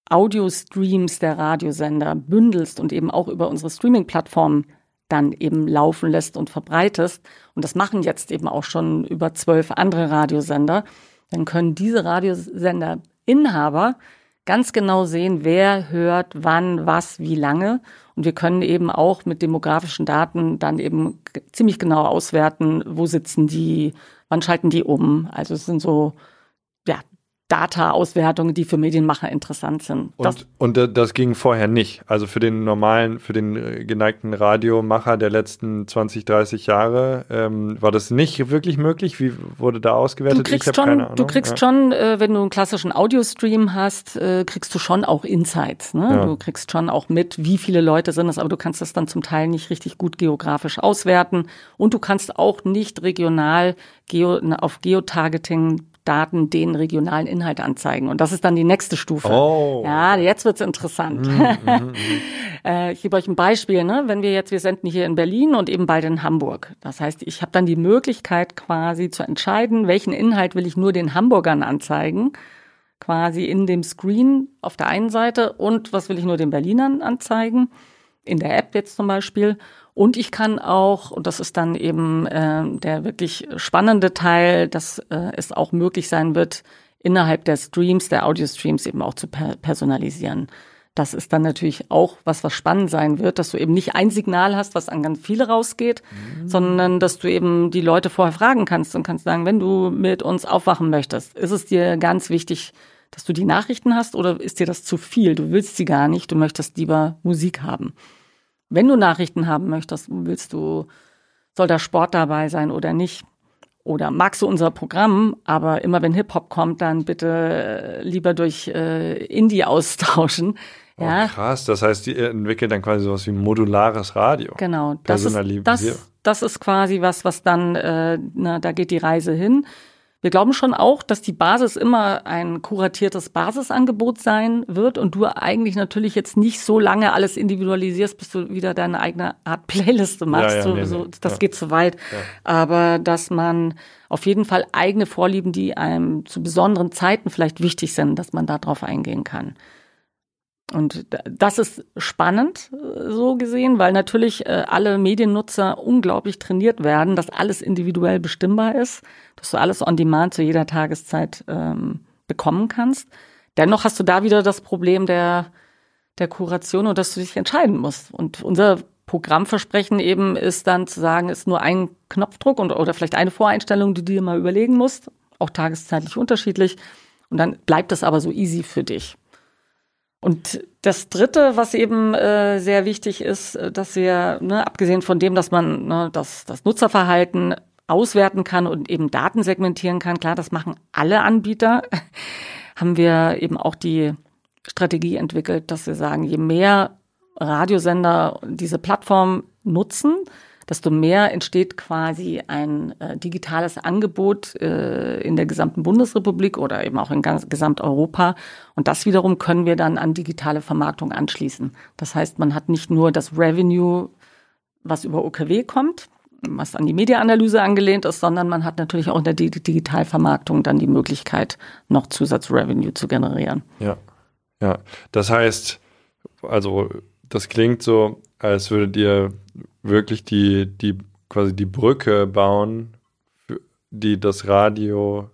Speaker 3: Audio-Streams der Radiosender bündelst und eben auch über unsere Streaming-Plattformen dann eben laufen lässt und verbreitest, und das machen jetzt eben auch schon über zwölf andere Radiosender, dann können diese Radiosender Inhaber ganz genau sehen, wer hört wann, was, wie lange. Und wir können eben auch mit demografischen Daten dann eben ziemlich genau auswerten, wo sitzen die, wann schalten die um. Also es sind so Data-Auswertungen, die für Medienmacher interessant sind.
Speaker 2: Und, und das ging vorher nicht. Also für den normalen, für den äh, geneigten Radiomacher der letzten 20, 30 Jahre ähm, war das nicht wirklich möglich. Wie wurde da ausgewertet?
Speaker 3: Du kriegst schon, du kriegst ja. schon äh, wenn du einen klassischen Audiostream hast, äh, kriegst du schon auch Insights. Ne? Ja. Du kriegst schon auch mit, wie viele Leute sind es, aber du kannst das dann zum Teil nicht richtig gut geografisch auswerten. Und du kannst auch nicht regional geo, auf Geotargeting Daten den regionalen Inhalt anzeigen. Und das ist dann die nächste Stufe.
Speaker 2: Oh.
Speaker 3: Ja, jetzt wird's interessant. Mm, mm, mm. äh, ich gebe euch ein Beispiel. Ne? Wenn wir jetzt, wir senden hier in Berlin und eben bald in Hamburg. Das heißt, ich habe dann die Möglichkeit quasi zu entscheiden, welchen Inhalt will ich nur den Hamburgern anzeigen quasi in dem Screen auf der einen Seite und was will ich nur den Berlinern anzeigen, in der App jetzt zum Beispiel. Und ich kann auch, und das ist dann eben äh, der wirklich spannende Teil, dass äh, es auch möglich sein wird, innerhalb der Streams, der Audio-Streams eben auch zu per personalisieren. Das ist dann natürlich auch was, was spannend sein wird, dass du eben nicht ein Signal hast, was an ganz viele rausgeht, mhm. sondern dass du eben die Leute vorher fragen kannst und kannst sagen, wenn du mit uns aufwachen möchtest, ist es dir ganz wichtig, dass du die Nachrichten hast oder ist dir das zu viel? Du willst sie gar nicht, du möchtest lieber Musik haben. Wenn du Nachrichten haben möchtest, willst du, soll da Sport dabei sein oder nicht? Oder magst du unser Programm, aber immer wenn Hip-Hop kommt, dann bitte äh, lieber durch äh, Indie austauschen.
Speaker 2: Oh, ja. krass, das heißt, die entwickelt dann quasi sowas wie modulares Radio.
Speaker 3: Genau, das ist, das, das ist quasi was, was dann, äh, na, da geht die Reise hin. Wir glauben schon auch, dass die Basis immer ein kuratiertes Basisangebot sein wird und du eigentlich natürlich jetzt nicht so lange alles individualisierst, bis du wieder deine eigene Art Playliste machst. Ja, ja, so, nee, so, das ja. geht zu weit. Aber dass man auf jeden Fall eigene Vorlieben, die einem zu besonderen Zeiten vielleicht wichtig sind, dass man darauf eingehen kann. Und das ist spannend äh, so gesehen, weil natürlich äh, alle Mediennutzer unglaublich trainiert werden, dass alles individuell bestimmbar ist, dass du alles on demand zu jeder Tageszeit ähm, bekommen kannst. Dennoch hast du da wieder das Problem der, der Kuration und dass du dich entscheiden musst. Und unser Programmversprechen eben ist dann zu sagen, ist nur ein Knopfdruck und, oder vielleicht eine Voreinstellung, die du dir mal überlegen musst, auch tageszeitlich unterschiedlich. Und dann bleibt das aber so easy für dich. Und Das Dritte, was eben äh, sehr wichtig ist, äh, dass wir, ne, abgesehen von dem, dass man ne, das, das Nutzerverhalten auswerten kann und eben Daten segmentieren kann, klar, das machen alle Anbieter, haben wir eben auch die Strategie entwickelt, dass wir sagen, je mehr Radiosender diese Plattform nutzen, desto mehr entsteht quasi ein äh, digitales Angebot äh, in der gesamten Bundesrepublik oder eben auch in ganz, Gesamteuropa. Und das wiederum können wir dann an digitale Vermarktung anschließen. Das heißt, man hat nicht nur das Revenue, was über OKW kommt, was an die Mediaanalyse angelehnt ist, sondern man hat natürlich auch in der Digitalvermarktung dann die Möglichkeit, noch Zusatzrevenue zu generieren.
Speaker 2: Ja, ja. Das heißt, also das klingt so, als würdet ihr wirklich die, die quasi die Brücke bauen, die das Radio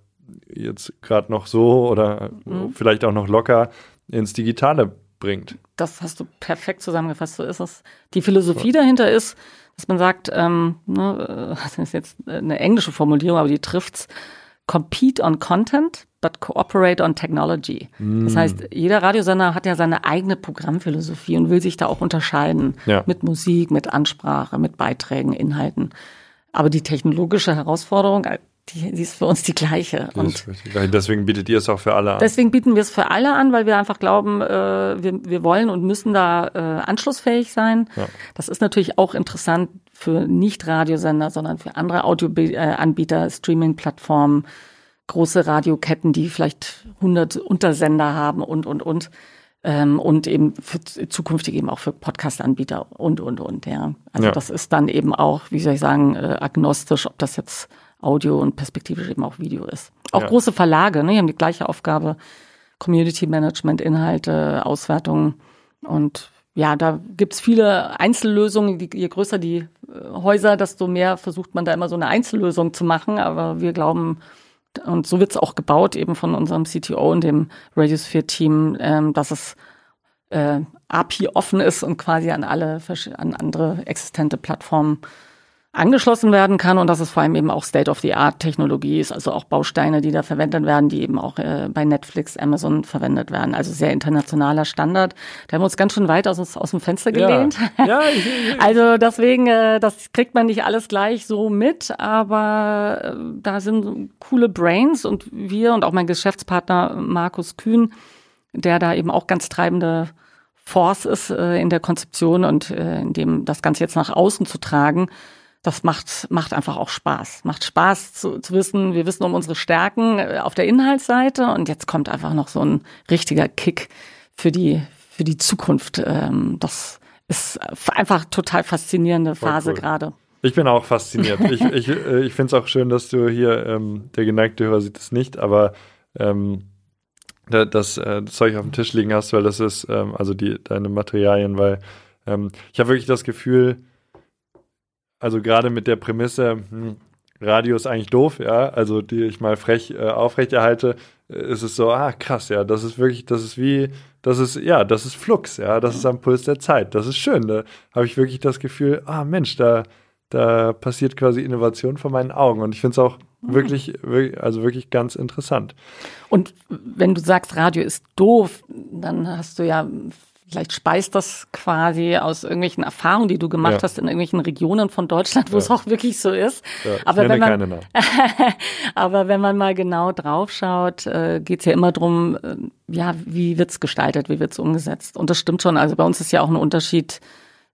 Speaker 2: jetzt gerade noch so oder mhm. vielleicht auch noch locker ins Digitale bringt.
Speaker 3: Das hast du perfekt zusammengefasst, so ist es. Die Philosophie dahinter ist, dass man sagt, ähm, ne, das ist jetzt eine englische Formulierung, aber die trifft's, compete on content, but cooperate on technology. Mm. Das heißt, jeder Radiosender hat ja seine eigene Programmphilosophie und will sich da auch unterscheiden. Ja. Mit Musik, mit Ansprache, mit Beiträgen, Inhalten. Aber die technologische Herausforderung, die, die ist für uns die gleiche.
Speaker 2: Und deswegen bietet ihr es auch für alle an.
Speaker 3: Deswegen bieten wir es für alle an, weil wir einfach glauben, äh, wir, wir wollen und müssen da äh, anschlussfähig sein. Ja. Das ist natürlich auch interessant für Nicht-Radiosender, sondern für andere Audioanbieter, äh, Streaming-Plattformen, große Radioketten, die vielleicht 100 Untersender haben und, und, und. Ähm, und eben für zukünftig eben auch für Podcast-Anbieter und, und, und, ja. Also ja. das ist dann eben auch, wie soll ich sagen, äh, agnostisch, ob das jetzt Audio und perspektivisch eben auch Video ist. Auch ja. große Verlage, ne, die haben die gleiche Aufgabe, Community Management, Inhalte, Auswertungen und ja, da gibt's viele Einzellösungen. Je größer die äh, Häuser, desto mehr versucht man da immer so eine Einzellösung zu machen. Aber wir glauben, und so wird's auch gebaut, eben von unserem CTO und dem Radiosphere-Team, ähm, dass es äh, API offen ist und quasi an alle an andere existente Plattformen angeschlossen werden kann und dass es vor allem eben auch State-of-the-Art-Technologie ist, also auch Bausteine, die da verwendet werden, die eben auch äh, bei Netflix, Amazon verwendet werden. Also sehr internationaler Standard. Da haben wir uns ganz schön weit aus, aus dem Fenster gelehnt. Ja. ja ich, ich, also deswegen, äh, das kriegt man nicht alles gleich so mit, aber äh, da sind coole Brains und wir und auch mein Geschäftspartner Markus Kühn, der da eben auch ganz treibende Force ist äh, in der Konzeption und äh, in dem das Ganze jetzt nach außen zu tragen das macht, macht einfach auch Spaß. Macht Spaß zu, zu wissen, wir wissen um unsere Stärken äh, auf der Inhaltsseite und jetzt kommt einfach noch so ein richtiger Kick für die, für die Zukunft. Ähm, das ist einfach total faszinierende Phase cool. gerade.
Speaker 2: Ich bin auch fasziniert. ich ich, äh, ich finde es auch schön, dass du hier, ähm, der geneigte Hörer sieht es nicht, aber ähm, das, äh, das Zeug auf dem Tisch liegen hast, weil das ist, ähm, also die, deine Materialien, weil ähm, ich habe wirklich das Gefühl, also gerade mit der Prämisse, hm, Radio ist eigentlich doof, ja, also die ich mal frech äh, aufrechterhalte, äh, ist es so, ah, krass, ja, das ist wirklich, das ist wie, das ist, ja, das ist Flux, ja, das ist am Puls der Zeit, das ist schön, da habe ich wirklich das Gefühl, ah, Mensch, da, da passiert quasi Innovation vor meinen Augen und ich finde es auch mhm. wirklich, wirklich, also wirklich ganz interessant.
Speaker 3: Und wenn du sagst, Radio ist doof, dann hast du ja Vielleicht speist das quasi aus irgendwelchen Erfahrungen, die du gemacht ja. hast in irgendwelchen Regionen von Deutschland, wo ja. es auch wirklich so ist. Ja, aber, wenn man, aber wenn man mal genau draufschaut, äh, geht es ja immer drum, äh, ja, wie wird's gestaltet, wie wird's umgesetzt. Und das stimmt schon. Also bei uns ist ja auch ein Unterschied.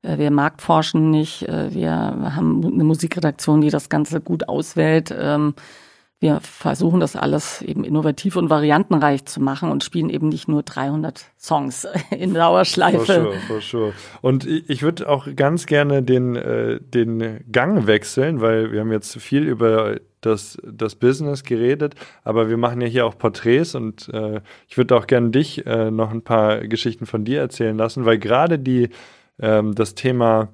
Speaker 3: Äh, wir marktforschen nicht. Äh, wir haben eine Musikredaktion, die das Ganze gut auswählt. Ähm, wir versuchen das alles eben innovativ und variantenreich zu machen und spielen eben nicht nur 300 Songs in Dauerschleife. For
Speaker 2: sure, for sure. Und ich würde auch ganz gerne den, äh, den Gang wechseln, weil wir haben jetzt viel über das, das Business geredet, aber wir machen ja hier auch Porträts und äh, ich würde auch gerne dich äh, noch ein paar Geschichten von dir erzählen lassen, weil gerade die ähm, das Thema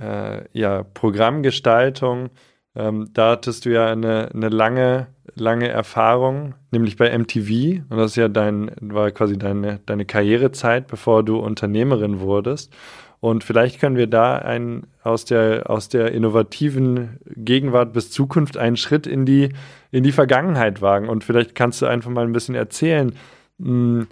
Speaker 2: äh, ja, Programmgestaltung ähm, da hattest du ja eine, eine lange, lange Erfahrung, nämlich bei MTV. Und das ist ja dein, war quasi deine, deine Karrierezeit, bevor du Unternehmerin wurdest. Und vielleicht können wir da einen, aus der, aus der innovativen Gegenwart bis Zukunft einen Schritt in die, in die Vergangenheit wagen. Und vielleicht kannst du einfach mal ein bisschen erzählen, mh, hm,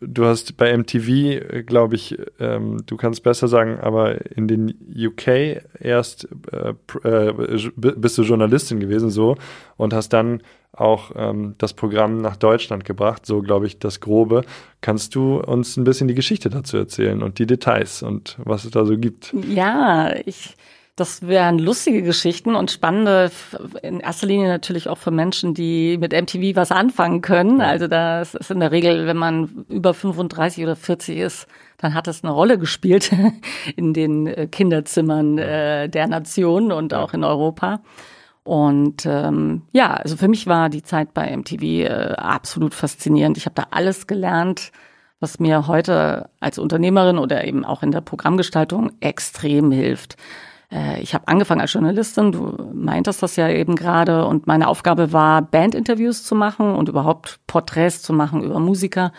Speaker 2: du hast bei MTV, glaube ich, ähm, du kannst besser sagen, aber in den UK erst äh, äh, bist du Journalistin gewesen so und hast dann auch ähm, das Programm nach Deutschland gebracht, so glaube ich das Grobe. Kannst du uns ein bisschen die Geschichte dazu erzählen und die Details und was es da so gibt?
Speaker 3: Ja, ich das wären lustige Geschichten und spannende, in erster Linie natürlich auch für Menschen, die mit MTV was anfangen können. Also das ist in der Regel, wenn man über 35 oder 40 ist, dann hat das eine Rolle gespielt in den äh, Kinderzimmern äh, der Nation und auch in Europa. Und ähm, ja, also für mich war die Zeit bei MTV äh, absolut faszinierend. Ich habe da alles gelernt, was mir heute als Unternehmerin oder eben auch in der Programmgestaltung extrem hilft. Äh, ich habe angefangen als Journalistin, du meintest das ja eben gerade, und meine Aufgabe war, Bandinterviews zu machen und überhaupt Porträts zu machen über Musiker,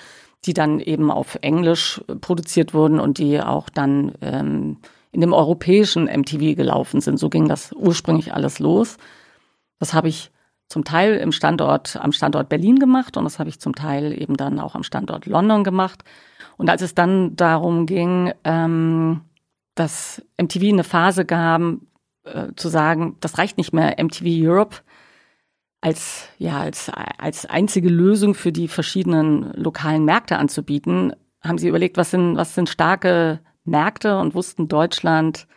Speaker 3: die dann eben auf Englisch produziert wurden und die auch dann ähm, in dem europäischen MTV gelaufen sind. So ging das ursprünglich alles los. Das habe ich zum Teil im Standort, am Standort Berlin gemacht und das habe ich zum Teil eben dann auch am Standort London gemacht. Und als es dann darum ging, ähm, dass MTV eine Phase gab, äh, zu sagen, das reicht nicht mehr MTV Europe als, ja, als, als einzige Lösung für die verschiedenen lokalen Märkte anzubieten, haben sie überlegt, was sind, was sind starke Märkte und wussten Deutschland,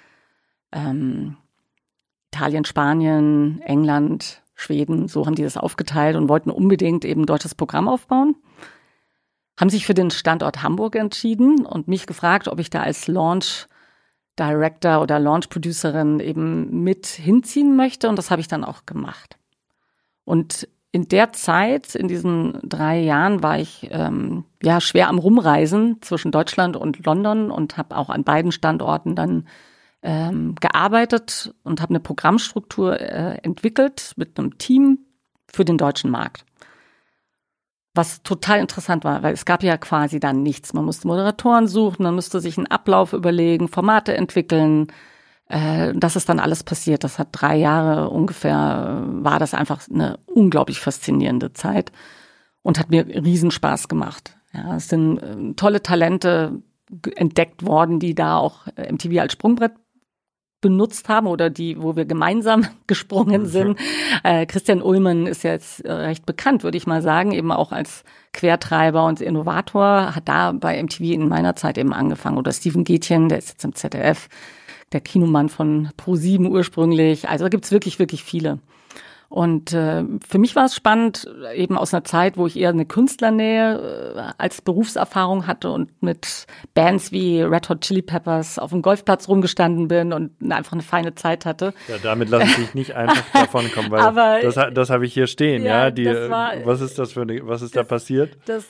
Speaker 3: ähm, Italien, Spanien, England, Schweden, so haben die das aufgeteilt und wollten unbedingt eben deutsches Programm aufbauen. Haben sich für den Standort Hamburg entschieden und mich gefragt, ob ich da als Launch Director oder Launch Producerin eben mit hinziehen möchte. Und das habe ich dann auch gemacht. Und in der Zeit, in diesen drei Jahren, war ich ähm, ja schwer am Rumreisen zwischen Deutschland und London und habe auch an beiden Standorten dann ähm, gearbeitet und habe eine Programmstruktur äh, entwickelt mit einem Team für den deutschen Markt was total interessant war, weil es gab ja quasi dann nichts. Man musste Moderatoren suchen, man musste sich einen Ablauf überlegen, Formate entwickeln. Äh, das ist dann alles passiert. Das hat drei Jahre ungefähr, war das einfach eine unglaublich faszinierende Zeit und hat mir Riesenspaß gemacht. Ja, es sind äh, tolle Talente entdeckt worden, die da auch MTV als Sprungbrett benutzt haben oder die, wo wir gemeinsam gesprungen sind. Äh, Christian Ullmann ist jetzt äh, recht bekannt, würde ich mal sagen, eben auch als Quertreiber und Innovator, hat da bei MTV in meiner Zeit eben angefangen. Oder Steven Gätchen, der ist jetzt im ZDF, der Kinomann von Pro7 ursprünglich. Also da gibt's wirklich, wirklich viele. Und äh, für mich war es spannend, eben aus einer Zeit, wo ich eher eine Künstlernähe äh, als Berufserfahrung hatte und mit Bands wie Red Hot Chili Peppers auf dem Golfplatz rumgestanden bin und einfach eine feine Zeit hatte.
Speaker 2: Ja, damit lasse ich dich nicht einfach davon kommen, weil Aber, das, das habe ich hier stehen, ja. ja die, war, was ist das für eine, was ist das, da passiert?
Speaker 3: Das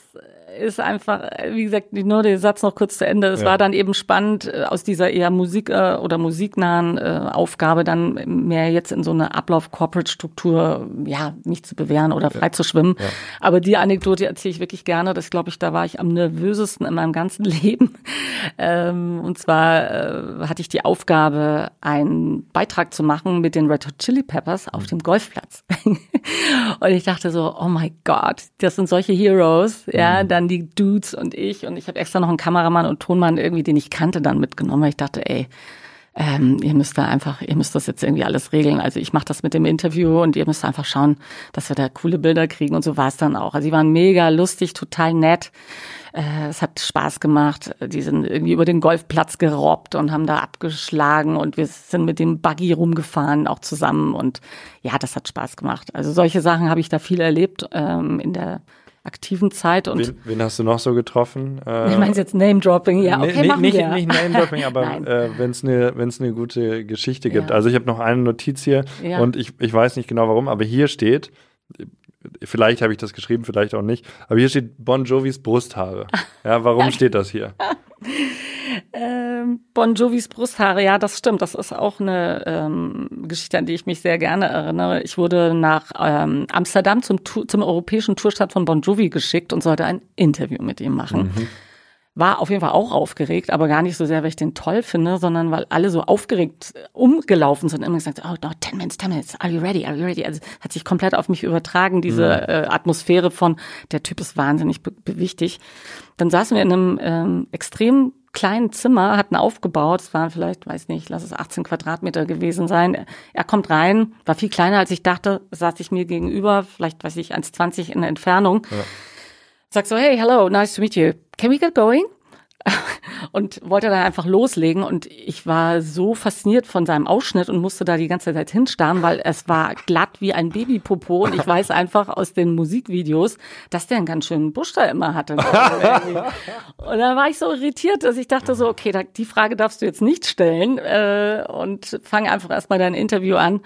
Speaker 3: ist einfach, wie gesagt, nur der Satz noch kurz zu Ende. Es ja. war dann eben spannend, äh, aus dieser eher Musik- äh, oder musiknahen äh, Aufgabe dann mehr jetzt in so eine Ablauf-Corporate-Struktur, ja, mich zu bewähren oder frei ja. zu schwimmen. Ja. Aber die Anekdote erzähle ich wirklich gerne. Das glaube ich, da war ich am nervösesten in meinem ganzen Leben. Ähm, und zwar hatte ich die Aufgabe, einen Beitrag zu machen mit den Red Hot Chili Peppers auf mhm. dem Golfplatz. und ich dachte so, oh my God, das sind solche Heroes, ja, mhm. dann dann die Dudes und ich und ich habe extra noch einen Kameramann und Tonmann irgendwie, den ich kannte, dann mitgenommen, weil ich dachte, ey, ähm, ihr müsst da einfach, ihr müsst das jetzt irgendwie alles regeln. Also ich mache das mit dem Interview und ihr müsst einfach schauen, dass wir da coole Bilder kriegen und so war es dann auch. Also die waren mega lustig, total nett. Äh, es hat Spaß gemacht. Die sind irgendwie über den Golfplatz gerobbt und haben da abgeschlagen und wir sind mit dem Buggy rumgefahren, auch zusammen. Und ja, das hat Spaß gemacht. Also solche Sachen habe ich da viel erlebt ähm, in der aktiven Zeit. Und
Speaker 2: wen, wen hast du noch so getroffen?
Speaker 3: Äh, ich meine jetzt Name-Dropping, ja, okay, machen
Speaker 2: nicht,
Speaker 3: wir.
Speaker 2: nicht Name-Dropping, aber äh, wenn es eine ne gute Geschichte gibt. Ja. Also ich habe noch eine Notiz hier ja. und ich, ich weiß nicht genau warum, aber hier steht, vielleicht habe ich das geschrieben, vielleicht auch nicht, aber hier steht Bon Jovis Brusthaare. Ja, warum steht das hier?
Speaker 3: Ähm, bon Jovis Brusthaare, ja, das stimmt. Das ist auch eine ähm, Geschichte, an die ich mich sehr gerne erinnere. Ich wurde nach ähm, Amsterdam zum, zum europäischen Tourstart von Bon Jovi geschickt und sollte ein Interview mit ihm machen. Mhm. War auf jeden Fall auch aufgeregt, aber gar nicht so sehr, weil ich den toll finde, sondern weil alle so aufgeregt umgelaufen sind und immer gesagt, oh, no, 10 minutes, 10 minutes, are you ready, are you ready? Also hat sich komplett auf mich übertragen, diese mhm. äh, Atmosphäre von, der Typ ist wahnsinnig wichtig. Dann saßen wir in einem ähm, extrem kleinen Zimmer, hatten aufgebaut, es waren vielleicht, weiß nicht, lass es 18 Quadratmeter gewesen sein. Er kommt rein, war viel kleiner als ich dachte, saß ich mir gegenüber, vielleicht, weiß ich, 1,20 in der Entfernung. Ja. Sag so, hey, hello, nice to meet you. Can we get going? und wollte dann einfach loslegen und ich war so fasziniert von seinem Ausschnitt und musste da die ganze Zeit hinstarren, weil es war glatt wie ein Babypopo und ich weiß einfach aus den Musikvideos, dass der einen ganz schönen Busch da immer hatte. und da war ich so irritiert, dass ich dachte so, okay, die Frage darfst du jetzt nicht stellen äh, und fange einfach erstmal dein Interview an.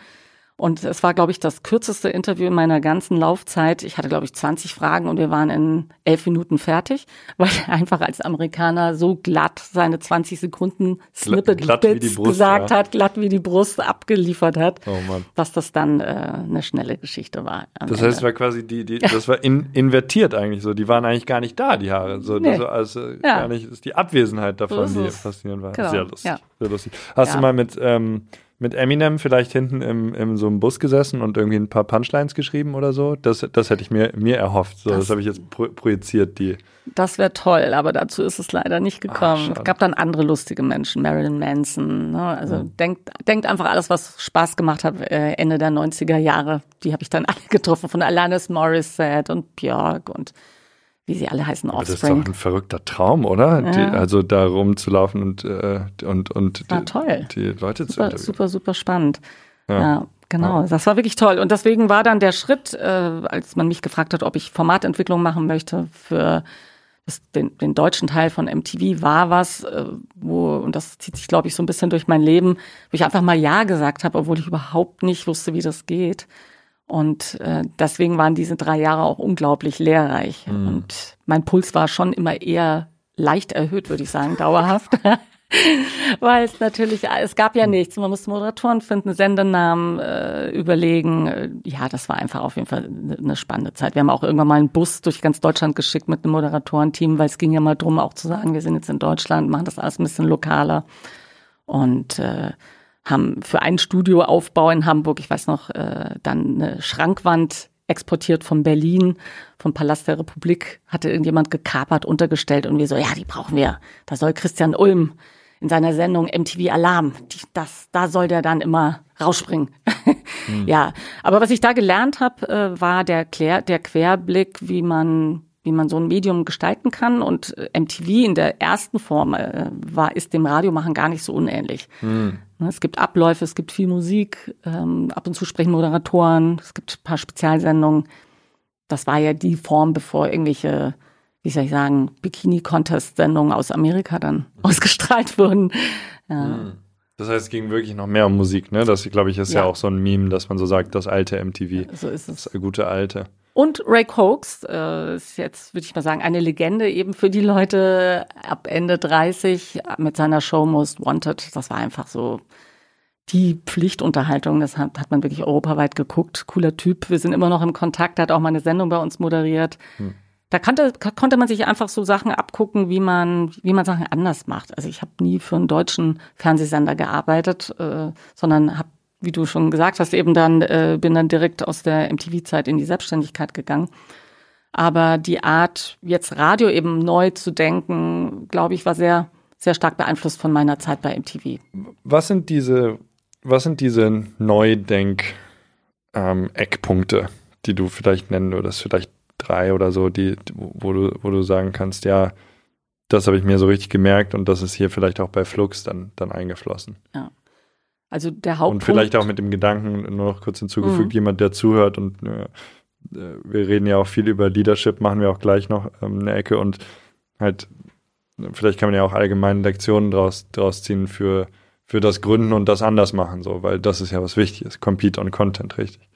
Speaker 3: Und es war, glaube ich, das kürzeste Interview in meiner ganzen Laufzeit. Ich hatte, glaube ich, 20 Fragen und wir waren in elf Minuten fertig, weil er einfach als Amerikaner so glatt seine 20 Sekunden Snippet glatt, Bits Brust, gesagt ja. hat, glatt wie die Brust abgeliefert hat, oh dass das dann äh, eine schnelle Geschichte war.
Speaker 2: Das heißt, es war quasi die, die das war in, invertiert eigentlich so. Die waren eigentlich gar nicht da, die Haare. So, nee. das, also ja. gar nicht, ist die Abwesenheit davon, so die faszinierend war. Genau. Sehr lustig. Ja. Sehr lustig. Hast du mal mit ähm, mit Eminem vielleicht hinten im, im so einem Bus gesessen und irgendwie ein paar Punchlines geschrieben oder so. Das, das hätte ich mir, mir erhofft. So, das, das habe ich jetzt pro, projiziert, die.
Speaker 3: Das wäre toll, aber dazu ist es leider nicht gekommen. Ach, es gab dann andere lustige Menschen, Marilyn Manson. Ne? Also mhm. denkt, denkt einfach alles, was Spaß gemacht hat, äh, Ende der 90er Jahre. Die habe ich dann alle getroffen, von Alanis Morissette und Björk und wie sie alle heißen,
Speaker 2: Offspring. das ist doch ein verrückter Traum, oder? Ja. Die, also da rumzulaufen und, äh, und, und
Speaker 3: die, toll.
Speaker 2: die Leute
Speaker 3: super,
Speaker 2: zu interviewen.
Speaker 3: Super, super spannend. Ja, ja genau. Ja. Das war wirklich toll. Und deswegen war dann der Schritt, äh, als man mich gefragt hat, ob ich Formatentwicklung machen möchte für das, den, den deutschen Teil von MTV, war was, äh, wo, und das zieht sich, glaube ich, so ein bisschen durch mein Leben, wo ich einfach mal Ja gesagt habe, obwohl ich überhaupt nicht wusste, wie das geht. Und äh, deswegen waren diese drei Jahre auch unglaublich lehrreich. Mhm. Und mein Puls war schon immer eher leicht erhöht, würde ich sagen, dauerhaft. Weil es natürlich, es gab ja nichts. Man musste Moderatoren finden, Sendenamen äh, überlegen. Ja, das war einfach auf jeden Fall eine spannende Zeit. Wir haben auch irgendwann mal einen Bus durch ganz Deutschland geschickt mit einem Moderatorenteam, weil es ging ja mal drum, auch zu sagen, wir sind jetzt in Deutschland, machen das alles ein bisschen lokaler. Und äh, haben für einen Studioaufbau in Hamburg, ich weiß noch, äh, dann eine Schrankwand exportiert von Berlin, vom Palast der Republik, hatte irgendjemand gekapert, untergestellt und wir so, ja, die brauchen wir. Da soll Christian Ulm in seiner Sendung MTV Alarm, die, das, da soll der dann immer rausspringen. Hm. Ja, aber was ich da gelernt habe, äh, war der, Klär, der Querblick, wie man wie man so ein Medium gestalten kann. Und äh, MTV in der ersten Form äh, war, ist dem Radiomachen gar nicht so unähnlich. Mhm. Es gibt Abläufe, es gibt viel Musik, ähm, ab und zu sprechen Moderatoren, es gibt ein paar Spezialsendungen. Das war ja die Form, bevor irgendwelche, wie soll ich sagen, Bikini-Contest-Sendungen aus Amerika dann ausgestrahlt wurden. Ja. Mhm.
Speaker 2: Das heißt, es ging wirklich noch mehr um Musik, ne? Das, glaube ich, ist ja. ja auch so ein Meme, dass man so sagt, das alte MTV.
Speaker 3: So ist es.
Speaker 2: Das gute alte.
Speaker 3: Und Ray Cokes äh, ist jetzt, würde ich mal sagen, eine Legende eben für die Leute ab Ende 30 mit seiner Show Most Wanted. Das war einfach so die Pflichtunterhaltung. Das hat, hat man wirklich europaweit geguckt. Cooler Typ. Wir sind immer noch im Kontakt. hat auch mal eine Sendung bei uns moderiert. Hm. Da konnte, konnte man sich einfach so Sachen abgucken, wie man, wie man Sachen anders macht. Also ich habe nie für einen deutschen Fernsehsender gearbeitet, äh, sondern habe wie du schon gesagt hast, eben dann äh, bin dann direkt aus der MTV-Zeit in die Selbstständigkeit gegangen. Aber die Art, jetzt Radio eben neu zu denken, glaube ich, war sehr, sehr stark beeinflusst von meiner Zeit bei MTV.
Speaker 2: Was sind diese, was sind diese Neudenk-Eckpunkte, ähm, die du vielleicht nennen würdest? Vielleicht drei oder so, die, wo du, wo du sagen kannst, ja, das habe ich mir so richtig gemerkt und das ist hier vielleicht auch bei Flux dann, dann eingeflossen.
Speaker 3: Ja. Also der Hauptpunkt.
Speaker 2: Und vielleicht auch mit dem Gedanken, nur noch kurz hinzugefügt, mhm. jemand, der zuhört und äh, wir reden ja auch viel über Leadership, machen wir auch gleich noch ähm, eine Ecke und halt, vielleicht kann man ja auch allgemeine Lektionen draus, draus ziehen für, für das Gründen und das anders machen, so, weil das ist ja was Wichtiges. Compete on Content, richtig.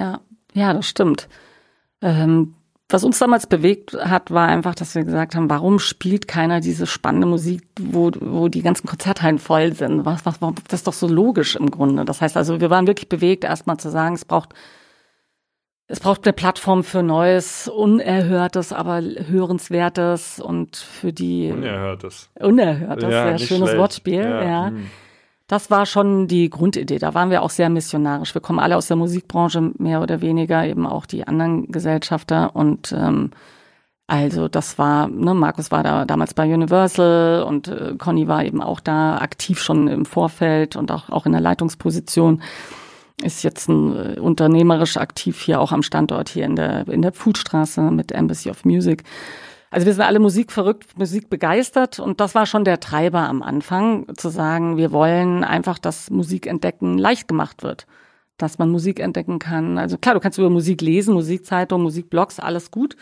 Speaker 3: Ja, ja, das stimmt. Ähm, was uns damals bewegt hat, war einfach, dass wir gesagt haben, warum spielt keiner diese spannende Musik, wo, wo die ganzen Konzerthallen voll sind? Was, was, das ist doch so logisch im Grunde. Das heißt also, wir waren wirklich bewegt, erstmal zu sagen, es braucht es braucht eine Plattform für Neues, Unerhörtes, aber Hörenswertes und für die
Speaker 2: Unerhörtes.
Speaker 3: Unerhörtes, ja, sehr schönes schlecht. Wortspiel, ja. ja. Hm. Das war schon die Grundidee. Da waren wir auch sehr missionarisch. Wir kommen alle aus der Musikbranche, mehr oder weniger, eben auch die anderen Gesellschafter. Und ähm, also das war, ne, Markus war da damals bei Universal und äh, Conny war eben auch da aktiv schon im Vorfeld und auch, auch in der Leitungsposition ist jetzt ein, äh, unternehmerisch aktiv hier auch am Standort hier in der, in der Foodstraße mit Embassy of Music. Also wir sind alle Musik verrückt, Musik begeistert und das war schon der Treiber am Anfang, zu sagen, wir wollen einfach, dass Musikentdecken leicht gemacht wird. Dass man Musik entdecken kann. Also klar, du kannst über Musik lesen, Musikzeitung, Musikblogs, alles gut.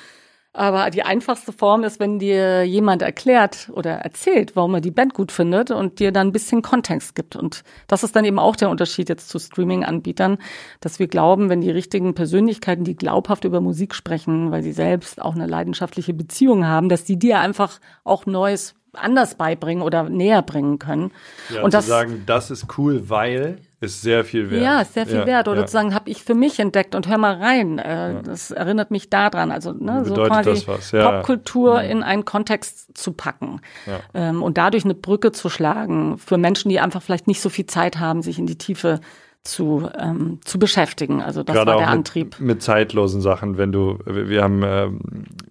Speaker 3: Aber die einfachste Form ist, wenn dir jemand erklärt oder erzählt, warum er die Band gut findet und dir dann ein bisschen Kontext gibt. Und das ist dann eben auch der Unterschied jetzt zu Streaming-Anbietern, dass wir glauben, wenn die richtigen Persönlichkeiten, die glaubhaft über Musik sprechen, weil sie selbst auch eine leidenschaftliche Beziehung haben, dass die dir einfach auch Neues anders beibringen oder näher bringen können.
Speaker 2: Ja, und zu das, sagen, das ist cool, weil ist sehr viel wert.
Speaker 3: Ja, ist sehr viel ja, wert. Oder ja. zu sagen, habe ich für mich entdeckt und hör mal rein. Äh, ja. Das erinnert mich daran. Also ne, so quasi Popkultur in einen Kontext zu packen ähm, und dadurch eine Brücke zu schlagen für Menschen, die einfach vielleicht nicht so viel Zeit haben, sich in die Tiefe zu, ähm, zu beschäftigen. Also das
Speaker 2: Gerade
Speaker 3: war der
Speaker 2: mit,
Speaker 3: Antrieb.
Speaker 2: Mit zeitlosen Sachen, wenn du, wir haben ähm,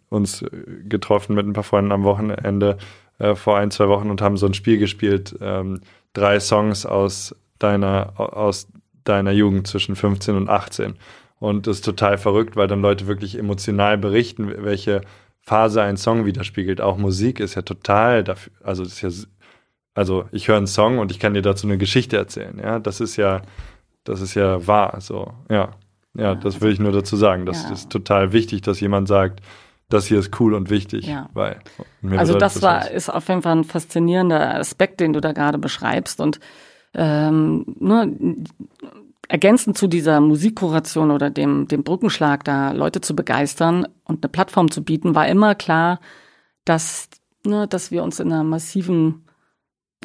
Speaker 2: uns getroffen mit ein paar Freunden am Wochenende äh, vor ein, zwei Wochen und haben so ein Spiel gespielt, ähm, drei Songs aus deiner, aus deiner Jugend zwischen 15 und 18. Und das ist total verrückt, weil dann Leute wirklich emotional berichten, welche Phase ein Song widerspiegelt. Auch Musik ist ja total dafür, also ist ja, also ich höre einen Song und ich kann dir dazu eine Geschichte erzählen. Ja, das ist ja, das ist ja wahr. So, ja, ja, das will ich nur dazu sagen. Das ja. ist total wichtig, dass jemand sagt, das hier ist cool und wichtig.
Speaker 3: Ja. Weil also das, das war, ist auf jeden Fall ein faszinierender Aspekt, den du da gerade beschreibst. Und ähm, ne, ergänzend zu dieser Musikkuration oder dem, dem Brückenschlag, da Leute zu begeistern und eine Plattform zu bieten, war immer klar, dass, ne, dass wir uns in einer massiven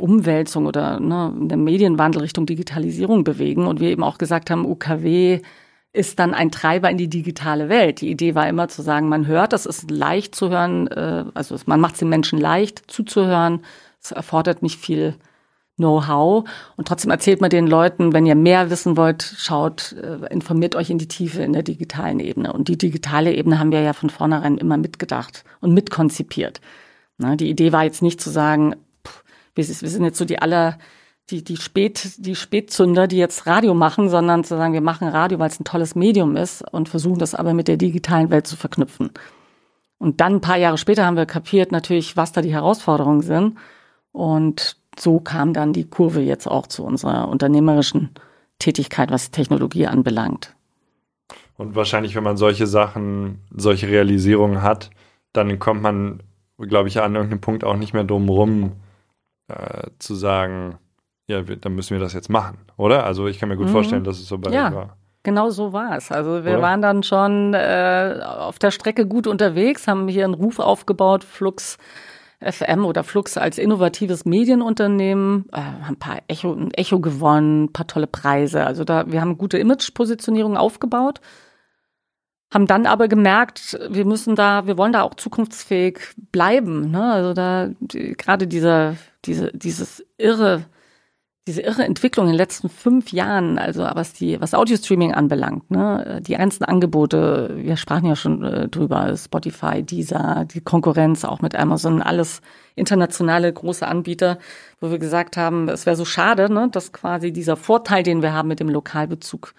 Speaker 3: Umwälzung oder ne, in der Medienwandel Richtung Digitalisierung bewegen und wir eben auch gesagt haben, UKW ist dann ein Treiber in die digitale Welt. Die Idee war immer zu sagen, man hört, das ist leicht zu hören, äh, also man macht es den Menschen leicht zuzuhören, es erfordert nicht viel Know-how und trotzdem erzählt man den Leuten, wenn ihr mehr wissen wollt, schaut, äh, informiert euch in die Tiefe in der digitalen Ebene. Und die digitale Ebene haben wir ja von vornherein immer mitgedacht und mitkonzipiert. Die Idee war jetzt nicht zu sagen, wir sind jetzt so die aller die, die, Spät, die Spätzünder, die jetzt Radio machen, sondern zu sagen, wir machen Radio, weil es ein tolles Medium ist und versuchen das aber mit der digitalen Welt zu verknüpfen. Und dann ein paar Jahre später haben wir kapiert natürlich, was da die Herausforderungen sind. Und so kam dann die Kurve jetzt auch zu unserer unternehmerischen Tätigkeit, was Technologie anbelangt.
Speaker 2: Und wahrscheinlich, wenn man solche Sachen, solche Realisierungen hat, dann kommt man, glaube ich, an irgendeinem Punkt auch nicht mehr drum rum, äh, zu sagen, ja, dann müssen wir das jetzt machen, oder? Also ich kann mir gut mhm. vorstellen, dass es so bei
Speaker 3: ja.
Speaker 2: war.
Speaker 3: Genau so war es. Also wir Oder? waren dann schon äh, auf der Strecke gut unterwegs, haben hier einen Ruf aufgebaut, Flux FM oder Flux als innovatives Medienunternehmen, äh, haben ein paar Echo, ein Echo gewonnen, ein paar tolle Preise. Also da, wir haben gute Imagepositionierung aufgebaut, haben dann aber gemerkt, wir müssen da, wir wollen da auch zukunftsfähig bleiben. Ne? Also da die, gerade dieser, diese, dieses irre diese irre Entwicklung in den letzten fünf Jahren, also was die, was Audio-Streaming anbelangt, ne, die einzelnen Angebote, wir sprachen ja schon äh, drüber, Spotify, Deezer, die Konkurrenz auch mit Amazon, alles internationale große Anbieter, wo wir gesagt haben, es wäre so schade, ne, dass quasi dieser Vorteil, den wir haben mit dem Lokalbezug,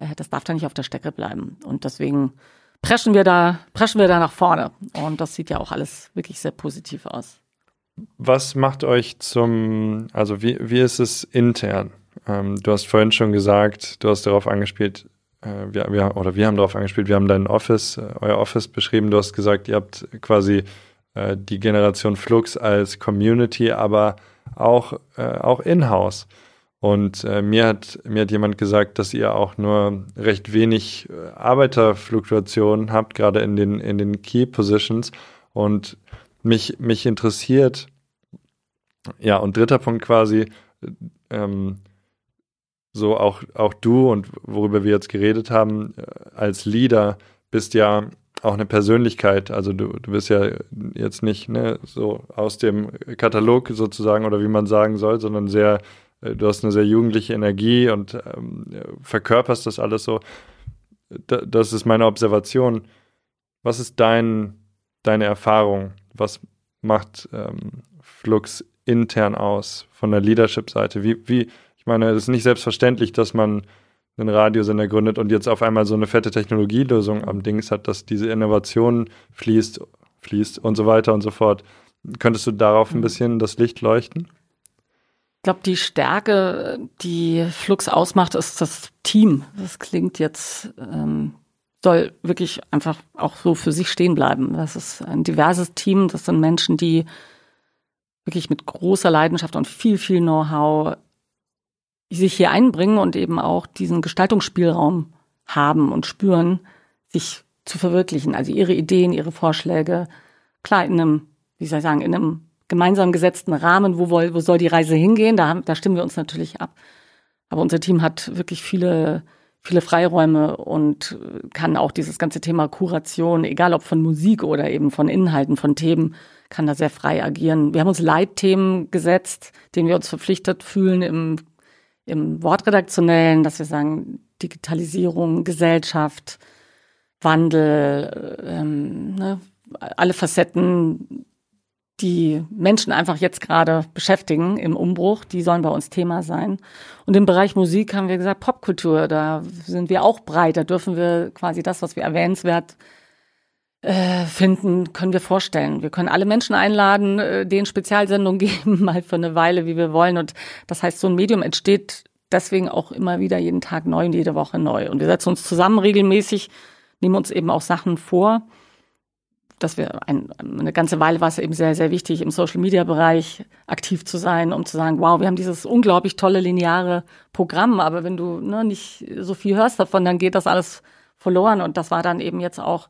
Speaker 3: äh, das darf da nicht auf der Strecke bleiben. Und deswegen preschen wir da, preschen wir da nach vorne. Und das sieht ja auch alles wirklich sehr positiv aus.
Speaker 2: Was macht euch zum, also wie, wie ist es intern? Ähm, du hast vorhin schon gesagt, du hast darauf angespielt, äh, wir, wir, oder wir haben darauf angespielt, wir haben dein Office, äh, euer Office beschrieben. Du hast gesagt, ihr habt quasi äh, die Generation Flux als Community, aber auch, äh, auch in-house. Und äh, mir, hat, mir hat jemand gesagt, dass ihr auch nur recht wenig äh, Arbeiterfluktuationen habt, gerade in den, in den Key Positions. Und mich, mich interessiert, ja, und dritter Punkt quasi, ähm, so auch, auch du und worüber wir jetzt geredet haben, äh, als Leader bist ja auch eine Persönlichkeit. Also du, du bist ja jetzt nicht ne, so aus dem Katalog sozusagen oder wie man sagen soll, sondern sehr, äh, du hast eine sehr jugendliche Energie und ähm, verkörperst das alles so. Da, das ist meine Observation. Was ist dein, deine Erfahrung? Was macht ähm, Flux intern aus von der Leadership-Seite? Wie, wie, ich meine, es ist nicht selbstverständlich, dass man einen Radiosender gründet und jetzt auf einmal so eine fette Technologielösung am Dings hat, dass diese Innovation fließt, fließt und so weiter und so fort. Könntest du darauf ein mhm. bisschen das Licht leuchten?
Speaker 3: Ich glaube, die Stärke, die Flux ausmacht, ist das Team. Das klingt jetzt, ähm, soll wirklich einfach auch so für sich stehen bleiben. Das ist ein diverses Team. Das sind Menschen, die wirklich mit großer Leidenschaft und viel, viel Know-how sich hier einbringen und eben auch diesen Gestaltungsspielraum haben und spüren, sich zu verwirklichen. Also ihre Ideen, ihre Vorschläge, klar in einem, wie soll ich sagen, in einem gemeinsam gesetzten Rahmen, wo, wo soll die Reise hingehen, da, da stimmen wir uns natürlich ab. Aber unser Team hat wirklich viele, viele Freiräume und kann auch dieses ganze Thema Kuration, egal ob von Musik oder eben von Inhalten, von Themen, kann da sehr frei agieren. Wir haben uns Leitthemen gesetzt, denen wir uns verpflichtet fühlen im im Wortredaktionellen, dass wir sagen, Digitalisierung, Gesellschaft, Wandel, ähm, ne, alle Facetten, die Menschen einfach jetzt gerade beschäftigen im Umbruch, die sollen bei uns Thema sein. Und im Bereich Musik haben wir gesagt, Popkultur, da sind wir auch breit, da dürfen wir quasi das, was wir erwähnenswert äh, finden, können wir vorstellen. Wir können alle Menschen einladen, äh, denen Spezialsendungen geben, mal für eine Weile, wie wir wollen. Und das heißt, so ein Medium entsteht deswegen auch immer wieder jeden Tag neu und jede Woche neu. Und wir setzen uns zusammen regelmäßig, nehmen uns eben auch Sachen vor, dass wir ein, eine ganze Weile war es eben sehr, sehr wichtig, im Social Media Bereich aktiv zu sein, um zu sagen, wow, wir haben dieses unglaublich tolle lineare Programm, aber wenn du ne, nicht so viel hörst davon, dann geht das alles verloren. Und das war dann eben jetzt auch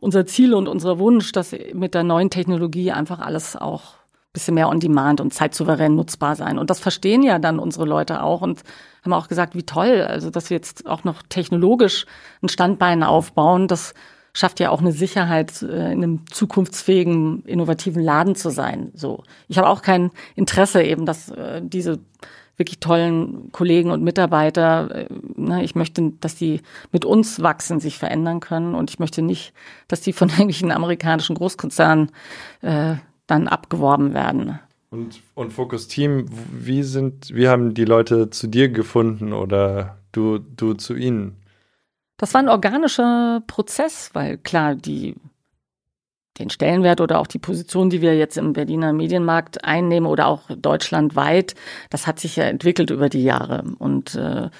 Speaker 3: unser Ziel und unser Wunsch, dass mit der neuen Technologie einfach alles auch bisschen mehr on demand und zeitsouverän nutzbar sein. Und das verstehen ja dann unsere Leute auch und haben auch gesagt, wie toll, also dass wir jetzt auch noch technologisch ein Standbein aufbauen, das schafft ja auch eine Sicherheit, äh, in einem zukunftsfähigen, innovativen Laden zu sein. So. Ich habe auch kein Interesse eben, dass äh, diese wirklich tollen Kollegen und Mitarbeiter. Äh, ne, ich möchte, dass die mit uns wachsen, sich verändern können und ich möchte nicht, dass die von irgendwelchen amerikanischen Großkonzernen dann abgeworben werden.
Speaker 2: Und, und Focus Team, wie sind, wie haben die Leute zu dir gefunden oder du, du zu ihnen?
Speaker 3: Das war ein organischer Prozess, weil klar, die den Stellenwert oder auch die Position, die wir jetzt im Berliner Medienmarkt einnehmen oder auch deutschlandweit, das hat sich ja entwickelt über die Jahre. Und äh,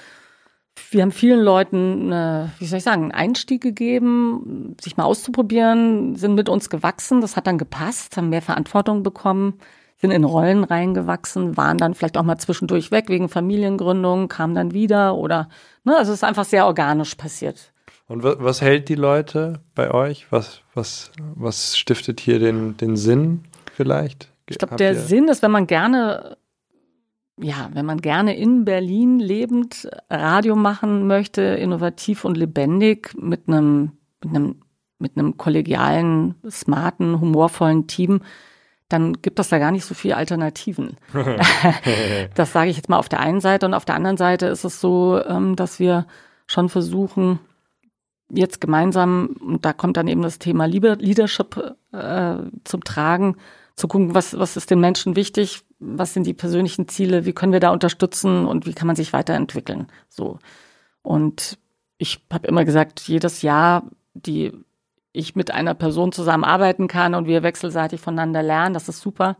Speaker 3: wir haben vielen Leuten, äh, wie soll ich sagen, einen Einstieg gegeben, sich mal auszuprobieren, sind mit uns gewachsen, das hat dann gepasst, haben mehr Verantwortung bekommen, sind in Rollen reingewachsen, waren dann vielleicht auch mal zwischendurch weg wegen Familiengründung, kamen dann wieder oder, ne, also es ist einfach sehr organisch passiert.
Speaker 2: Und was, hält die Leute bei euch? Was, was, was stiftet hier den, den Sinn vielleicht?
Speaker 3: Ich glaube, der Sinn ist, wenn man gerne, ja, wenn man gerne in Berlin lebend Radio machen möchte, innovativ und lebendig mit einem, mit einem, mit einem kollegialen, smarten, humorvollen Team, dann gibt es da gar nicht so viele Alternativen. das sage ich jetzt mal auf der einen Seite und auf der anderen Seite ist es so, ähm, dass wir schon versuchen, jetzt gemeinsam, und da kommt dann eben das Thema Leadership äh, zum Tragen, zu gucken, was, was ist den Menschen wichtig, was sind die persönlichen Ziele, wie können wir da unterstützen und wie kann man sich weiterentwickeln. So. Und ich habe immer gesagt, jedes Jahr, die ich mit einer Person zusammenarbeiten kann und wir wechselseitig voneinander lernen, das ist super.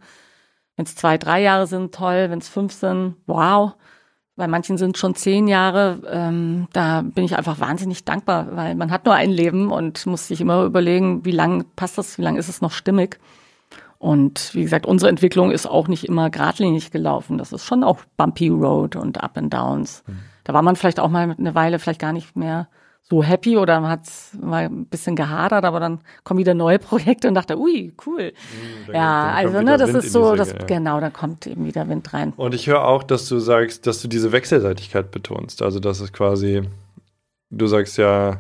Speaker 3: Wenn es zwei, drei Jahre sind, toll. Wenn es fünf sind, wow. Bei manchen sind schon zehn Jahre. Ähm, da bin ich einfach wahnsinnig dankbar, weil man hat nur ein Leben und muss sich immer überlegen, wie lang passt das, wie lang ist es noch stimmig. Und wie gesagt, unsere Entwicklung ist auch nicht immer geradlinig gelaufen. Das ist schon auch bumpy road und up and downs. Mhm. Da war man vielleicht auch mal eine Weile vielleicht gar nicht mehr so happy oder hat mal ein bisschen gehadert, aber dann kommen wieder neue Projekte und dachte, ui, cool. Mhm, ja, also ne, das Wind ist so, das, ja. genau, da kommt eben wieder Wind rein.
Speaker 2: Und ich höre auch, dass du sagst, dass du diese Wechselseitigkeit betonst. Also dass es quasi, du sagst ja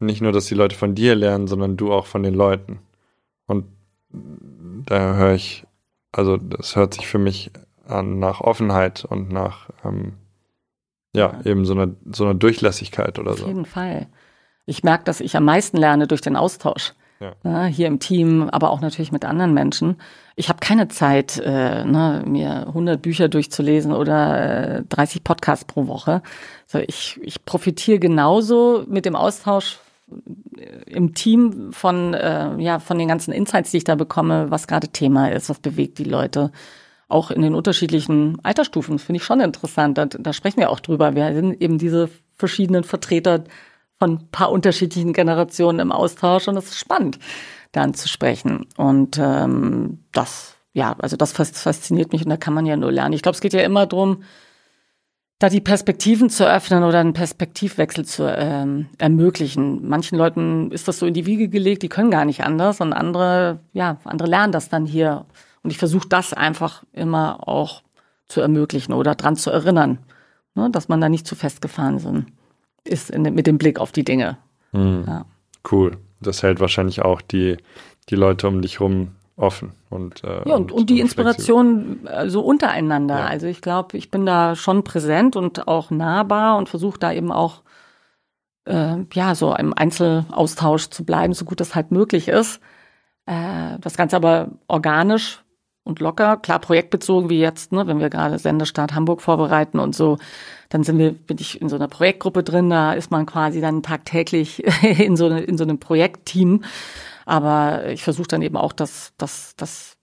Speaker 2: nicht nur, dass die Leute von dir lernen, sondern du auch von den Leuten. Und da höre ich, also das hört sich für mich an nach Offenheit und nach ähm, ja, ja, eben so eine, so eine Durchlässigkeit oder
Speaker 3: Auf
Speaker 2: so.
Speaker 3: Auf jeden Fall. Ich merke, dass ich am meisten lerne durch den Austausch. Ja. Ne, hier im Team, aber auch natürlich mit anderen Menschen. Ich habe keine Zeit, äh, ne, mir 100 Bücher durchzulesen oder äh, 30 Podcasts pro Woche. So, ich, ich profitiere genauso mit dem Austausch äh, im Team von, äh, ja, von den ganzen Insights, die ich da bekomme, was gerade Thema ist, was bewegt die Leute auch in den unterschiedlichen Altersstufen. Das finde ich schon interessant. Da, da sprechen wir auch drüber. Wir sind eben diese verschiedenen Vertreter von ein paar unterschiedlichen Generationen im Austausch und es ist spannend, dann zu sprechen. Und ähm, das, ja, also das fasziniert mich und da kann man ja nur lernen. Ich glaube, es geht ja immer darum, da die Perspektiven zu öffnen oder einen Perspektivwechsel zu ähm, ermöglichen. Manchen Leuten ist das so in die Wiege gelegt, die können gar nicht anders und andere, ja, andere lernen das dann hier und ich versuche das einfach immer auch zu ermöglichen oder dran zu erinnern, ne, dass man da nicht zu festgefahren sind, ist in, mit dem Blick auf die Dinge.
Speaker 2: Mhm. Ja. Cool. Das hält wahrscheinlich auch die, die Leute um dich rum offen und
Speaker 3: äh, ja und, und, und die Inspiration so also untereinander. Ja. Also ich glaube, ich bin da schon präsent und auch nahbar und versuche da eben auch äh, ja so im Einzelaustausch zu bleiben, so gut das halt möglich ist. Äh, das Ganze aber organisch und locker. Klar, projektbezogen wie jetzt, ne, wenn wir gerade Sendestart Hamburg vorbereiten und so, dann sind wir, bin ich in so einer Projektgruppe drin, da ist man quasi dann tagtäglich in so, in so einem Projektteam. Aber ich versuche dann eben auch, dass, dass, dass,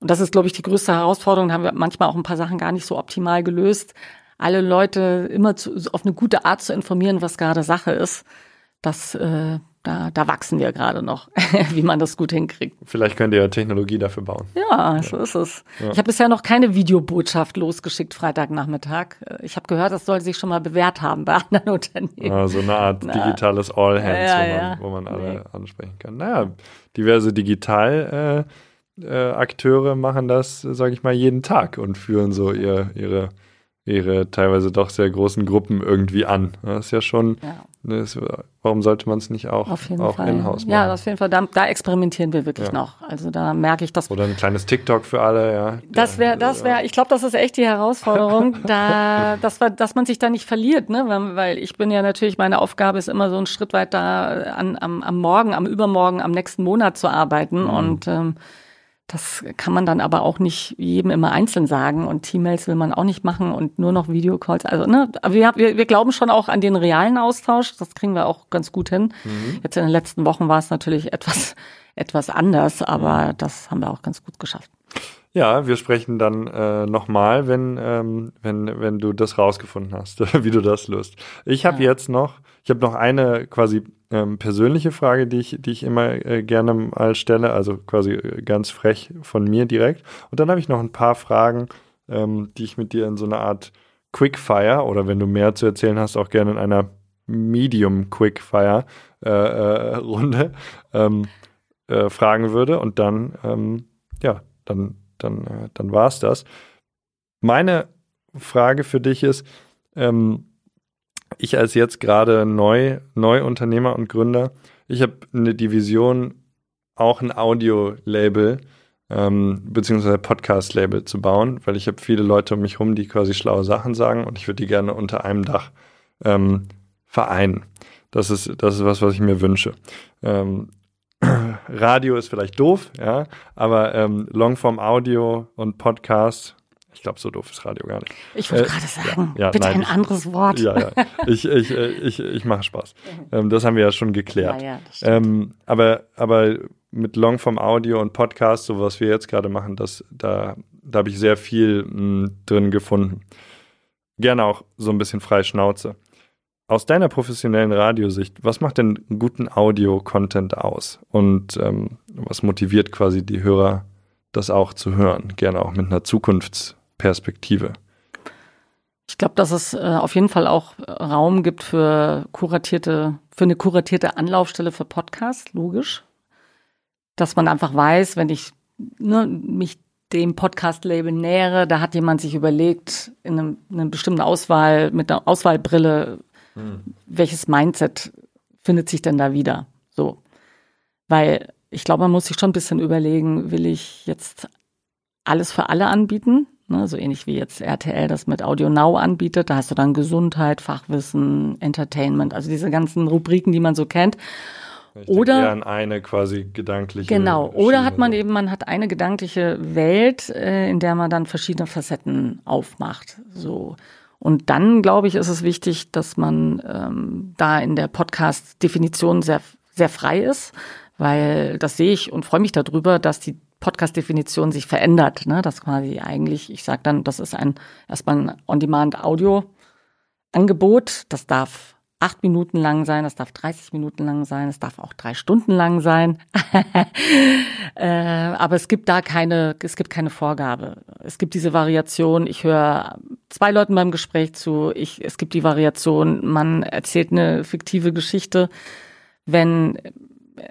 Speaker 3: und das ist, glaube ich, die größte Herausforderung, da haben wir manchmal auch ein paar Sachen gar nicht so optimal gelöst, alle Leute immer zu, auf eine gute Art zu informieren, was gerade Sache ist. Das äh, da, da wachsen wir gerade noch, wie man das gut hinkriegt.
Speaker 2: Vielleicht könnt ihr ja Technologie dafür bauen.
Speaker 3: Ja, so ist es. Ja. Ich habe bisher noch keine Videobotschaft losgeschickt Freitagnachmittag. Ich habe gehört, das soll sich schon mal bewährt haben bei anderen Unternehmen.
Speaker 2: Ja, so eine Art digitales All Hands, ja, ja, wo, man, wo man alle nee. ansprechen kann. Naja, diverse Digital äh, äh, Akteure machen das, sage ich mal, jeden Tag und führen so ihr, ihre ihre teilweise doch sehr großen Gruppen irgendwie an. Das ist ja schon, ja. Das, warum sollte man es nicht auch, auch
Speaker 3: in-house machen? Ja, auf jeden Fall, da, da experimentieren wir wirklich ja. noch. Also da merke ich das.
Speaker 2: Oder ein kleines TikTok für alle, ja.
Speaker 3: Das wäre, das wäre, ich glaube, das ist echt die Herausforderung, da, dass, dass man sich da nicht verliert, ne? Weil ich bin ja natürlich, meine Aufgabe ist immer so ein Schritt weit da an, am, am Morgen, am Übermorgen, am nächsten Monat zu arbeiten mhm. und ähm, das kann man dann aber auch nicht jedem immer einzeln sagen und Teammails will man auch nicht machen und nur noch Videocalls. Also, ne, aber wir, wir, wir glauben schon auch an den realen Austausch. Das kriegen wir auch ganz gut hin. Mhm. Jetzt in den letzten Wochen war es natürlich etwas, etwas anders, aber mhm. das haben wir auch ganz gut geschafft.
Speaker 2: Ja, wir sprechen dann äh, nochmal, wenn, ähm, wenn, wenn du das rausgefunden hast, wie du das löst. Ich habe ja. jetzt noch, ich habe noch eine quasi ähm, persönliche Frage, die ich, die ich immer äh, gerne mal stelle, also quasi äh, ganz frech von mir direkt. Und dann habe ich noch ein paar Fragen, ähm, die ich mit dir in so einer Art Quickfire oder wenn du mehr zu erzählen hast, auch gerne in einer Medium Quickfire äh, äh, Runde ähm, äh, fragen würde. Und dann, ähm, ja, dann dann, äh, dann war es das. Meine Frage für dich ist, ähm, ich als jetzt gerade neu, Neuunternehmer und Gründer, ich habe eine Division, auch ein Audio-Label ähm, beziehungsweise Podcast-Label zu bauen, weil ich habe viele Leute um mich herum, die quasi schlaue Sachen sagen und ich würde die gerne unter einem Dach ähm, vereinen. Das ist, das ist was, was ich mir wünsche. Ähm, Radio ist vielleicht doof, ja, aber ähm, Longform Audio und Podcast, ich glaube, so doof ist Radio gar nicht.
Speaker 3: Ich wollte äh, gerade sagen, ja, bitte nein, ein ich, anderes Wort.
Speaker 2: Ja, ja. Ich, ich, äh, ich, ich mache Spaß. Ähm, das haben wir ja schon geklärt. Ja, ja, ähm, aber, aber mit Longform Audio und Podcast, so was wir jetzt gerade machen, das, da, da habe ich sehr viel mh, hm, drin gefunden. Gerne auch so ein bisschen frei Schnauze. Aus deiner professionellen Radiosicht, was macht denn guten Audio-Content aus? Und ähm, was motiviert quasi die Hörer, das auch zu hören? Gerne auch mit einer Zukunftsperspektive.
Speaker 3: Ich glaube, dass es äh, auf jeden Fall auch Raum gibt für kuratierte, für eine kuratierte Anlaufstelle für Podcasts, logisch. Dass man einfach weiß, wenn ich ne, mich dem Podcast-Label nähere, da hat jemand sich überlegt, in einem, in einer bestimmten Auswahl, mit einer Auswahlbrille, hm. welches Mindset findet sich denn da wieder? So. Weil ich glaube, man muss sich schon ein bisschen überlegen, will ich jetzt alles für alle anbieten? Ne, so ähnlich wie jetzt RTL das mit Audio Now anbietet. Da hast du dann Gesundheit, Fachwissen, Entertainment, also diese ganzen Rubriken, die man so kennt.
Speaker 2: Ich
Speaker 3: oder
Speaker 2: an eine quasi gedankliche.
Speaker 3: Genau. Oder hat man eben, man hat eine gedankliche Welt, äh, in der man dann verschiedene Facetten aufmacht. So. Und dann, glaube ich, ist es wichtig, dass man ähm, da in der Podcast-Definition sehr, sehr frei ist, weil das sehe ich und freue mich darüber, dass die Podcast-Definition sich verändert. Ne? Das quasi eigentlich, ich sage dann, das ist ein erstmal ein On-Demand-Audio-Angebot. Das darf acht Minuten lang sein, das darf 30 Minuten lang sein, es darf auch drei Stunden lang sein. äh, aber es gibt da keine, es gibt keine Vorgabe. Es gibt diese Variation, ich höre zwei Leuten beim Gespräch zu, ich, es gibt die Variation, man erzählt eine fiktive Geschichte. Wenn,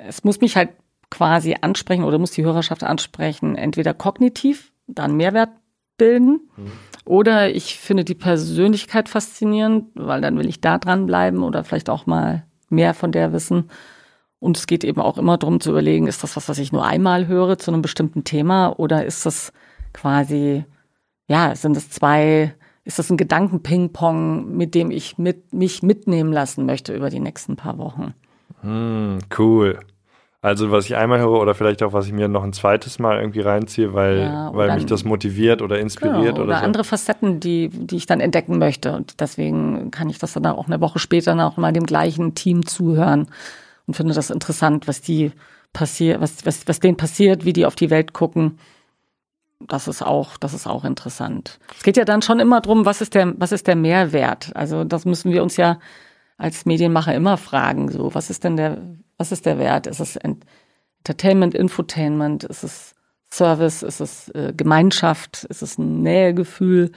Speaker 3: es muss mich halt quasi ansprechen oder muss die Hörerschaft ansprechen, entweder kognitiv, dann Mehrwert bilden, mhm. oder ich finde die Persönlichkeit faszinierend, weil dann will ich da dranbleiben oder vielleicht auch mal mehr von der wissen. Und es geht eben auch immer darum zu überlegen, ist das was, was ich nur einmal höre zu einem bestimmten Thema oder ist das quasi, ja, sind es zwei, ist das ein Gedanken-Ping-Pong, mit dem ich mit, mich mitnehmen lassen möchte über die nächsten paar Wochen?
Speaker 2: Hm, cool. Also was ich einmal höre oder vielleicht auch was ich mir noch ein zweites Mal irgendwie reinziehe, weil, ja, weil mich das motiviert oder inspiriert
Speaker 3: genau,
Speaker 2: oder, oder
Speaker 3: so. andere Facetten, die, die ich dann entdecken möchte. Und deswegen kann ich das dann auch eine Woche später noch mal dem gleichen Team zuhören und finde das interessant, was die passiert, was, was, was denen passiert, wie die auf die Welt gucken. Das ist auch, das ist auch interessant. Es geht ja dann schon immer drum, was ist der, was ist der Mehrwert? Also das müssen wir uns ja als Medienmacher immer fragen, so, was ist denn der, was ist der Wert? Ist es Entertainment, Infotainment? Ist es Service? Ist es äh, Gemeinschaft? Ist es ein Nähegefühl?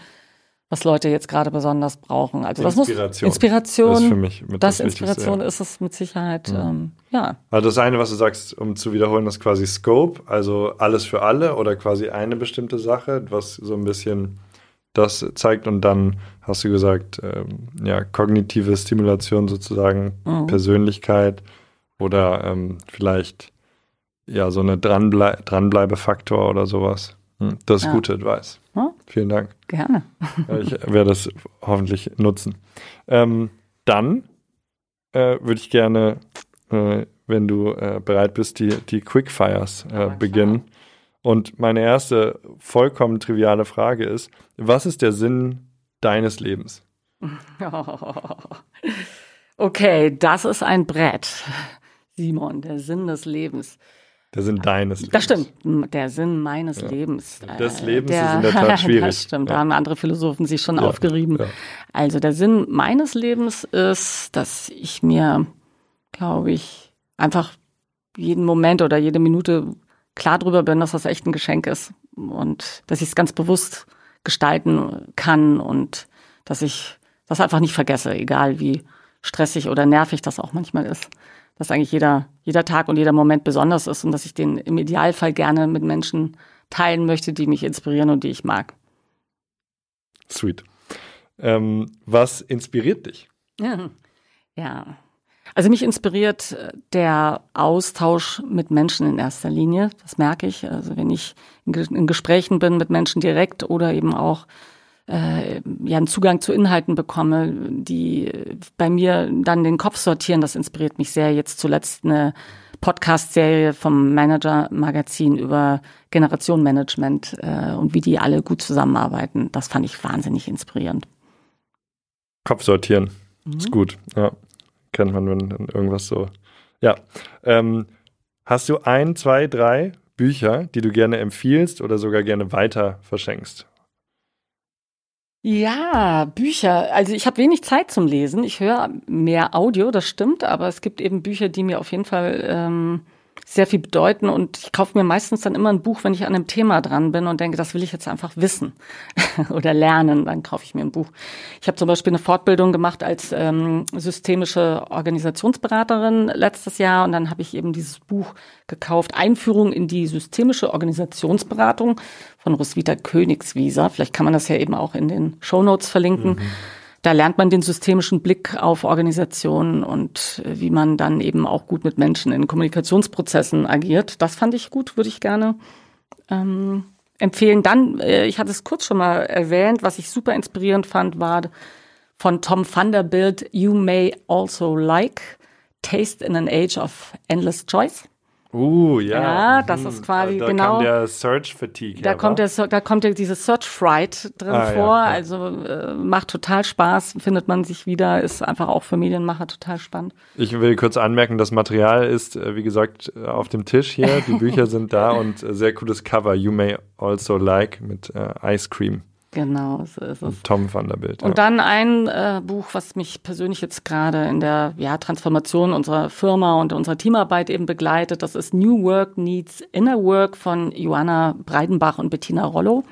Speaker 3: was Leute jetzt gerade besonders brauchen. Also das Inspiration. muss Inspiration. Das ist für mich mit das, das Inspiration ist es mit Sicherheit. Ja. Ähm, ja.
Speaker 2: Also das eine, was du sagst, um zu wiederholen, ist quasi Scope, also alles für alle oder quasi eine bestimmte Sache, was so ein bisschen das zeigt und dann hast du gesagt, ähm, ja kognitive Stimulation sozusagen, mhm. Persönlichkeit oder ähm, vielleicht ja so eine Dranblei Dranbleibefaktor oder sowas. Hm, das ist ja. gute Advice. Hm? Vielen Dank.
Speaker 3: Gerne.
Speaker 2: ich werde das hoffentlich nutzen. Ähm, dann äh, würde ich gerne, äh, wenn du äh, bereit bist, die, die Quickfires äh, beginnen. Und meine erste vollkommen triviale Frage ist, was ist der Sinn deines Lebens?
Speaker 3: Okay, das ist ein Brett. Simon, der Sinn des Lebens.
Speaker 2: Der Sinn deines
Speaker 3: Lebens. Das stimmt, der Sinn meines ja. Lebens.
Speaker 2: Des äh, Lebens der, ist in der Tat schwierig.
Speaker 3: Das stimmt, ja. da haben andere Philosophen sich schon ja. aufgerieben. Also der Sinn meines Lebens ist, dass ich mir, glaube ich, einfach jeden Moment oder jede Minute klar drüber bin, dass das echt ein Geschenk ist und dass ich es ganz bewusst gestalten kann und dass ich das einfach nicht vergesse, egal wie stressig oder nervig das auch manchmal ist dass eigentlich jeder, jeder Tag und jeder Moment besonders ist und dass ich den im Idealfall gerne mit Menschen teilen möchte, die mich inspirieren und die ich mag.
Speaker 2: Sweet. Ähm, was inspiriert dich?
Speaker 3: Ja. ja. Also mich inspiriert äh, der Austausch mit Menschen in erster Linie. Das merke ich. Also wenn ich in Gesprächen bin mit Menschen direkt oder eben auch äh, ja einen Zugang zu Inhalten bekomme, die bei mir dann den Kopf sortieren. Das inspiriert mich sehr. Jetzt zuletzt eine Podcast-Serie vom Manager-Magazin über Generationenmanagement äh, und wie die alle gut zusammenarbeiten. Das fand ich wahnsinnig inspirierend.
Speaker 2: Kopf sortieren. Mhm. Ist gut. Ja. Kennt man, wenn irgendwas so. Ja. Ähm, hast du ein, zwei, drei Bücher, die du gerne empfiehlst oder sogar gerne weiter verschenkst?
Speaker 3: Ja, Bücher. Also ich habe wenig Zeit zum Lesen. Ich höre mehr Audio, das stimmt, aber es gibt eben Bücher, die mir auf jeden Fall ähm, sehr viel bedeuten und ich kaufe mir meistens dann immer ein Buch, wenn ich an einem Thema dran bin und denke, das will ich jetzt einfach wissen oder lernen, dann kaufe ich mir ein Buch. Ich habe zum Beispiel eine Fortbildung gemacht als ähm, systemische Organisationsberaterin letztes Jahr und dann habe ich eben dieses Buch gekauft, Einführung in die systemische Organisationsberatung von Roswitha Königswieser. Vielleicht kann man das ja eben auch in den Show Notes verlinken. Mhm da lernt man den systemischen Blick auf Organisationen und äh, wie man dann eben auch gut mit Menschen in Kommunikationsprozessen agiert. Das fand ich gut, würde ich gerne ähm, empfehlen. Dann, äh, ich hatte es kurz schon mal erwähnt, was ich super inspirierend fand, war von Tom Vanderbilt, You May Also Like, Taste in an Age of Endless Choice.
Speaker 2: Uh, ja.
Speaker 3: Ja, das ist quasi
Speaker 2: da
Speaker 3: genau.
Speaker 2: Kommt der Search Fatigue.
Speaker 3: Da
Speaker 2: her,
Speaker 3: kommt der, da kommt ja diese Search Fright drin
Speaker 2: Ah, ja,
Speaker 3: vor.
Speaker 2: ja.
Speaker 3: Also äh, macht total Spaß, findet man sich wieder, ist einfach auch für Medienmacher total spannend.
Speaker 2: Ich will kurz anmerken, das Material ist, äh, wie gesagt, äh, auf dem Tisch hier. Die Bücher sind da und äh, sehr cooles Cover. You may also like mit äh, Ice Cream.
Speaker 3: Genau, so ist es.
Speaker 2: Tom Vanderbilt.
Speaker 3: Und dann ein äh, Buch, was mich persönlich jetzt gerade in der ja, Transformation unserer Firma und unserer Teamarbeit eben begleitet. Das ist New Work Needs Inner Work von Joanna Breidenbach und Bettina Rollo.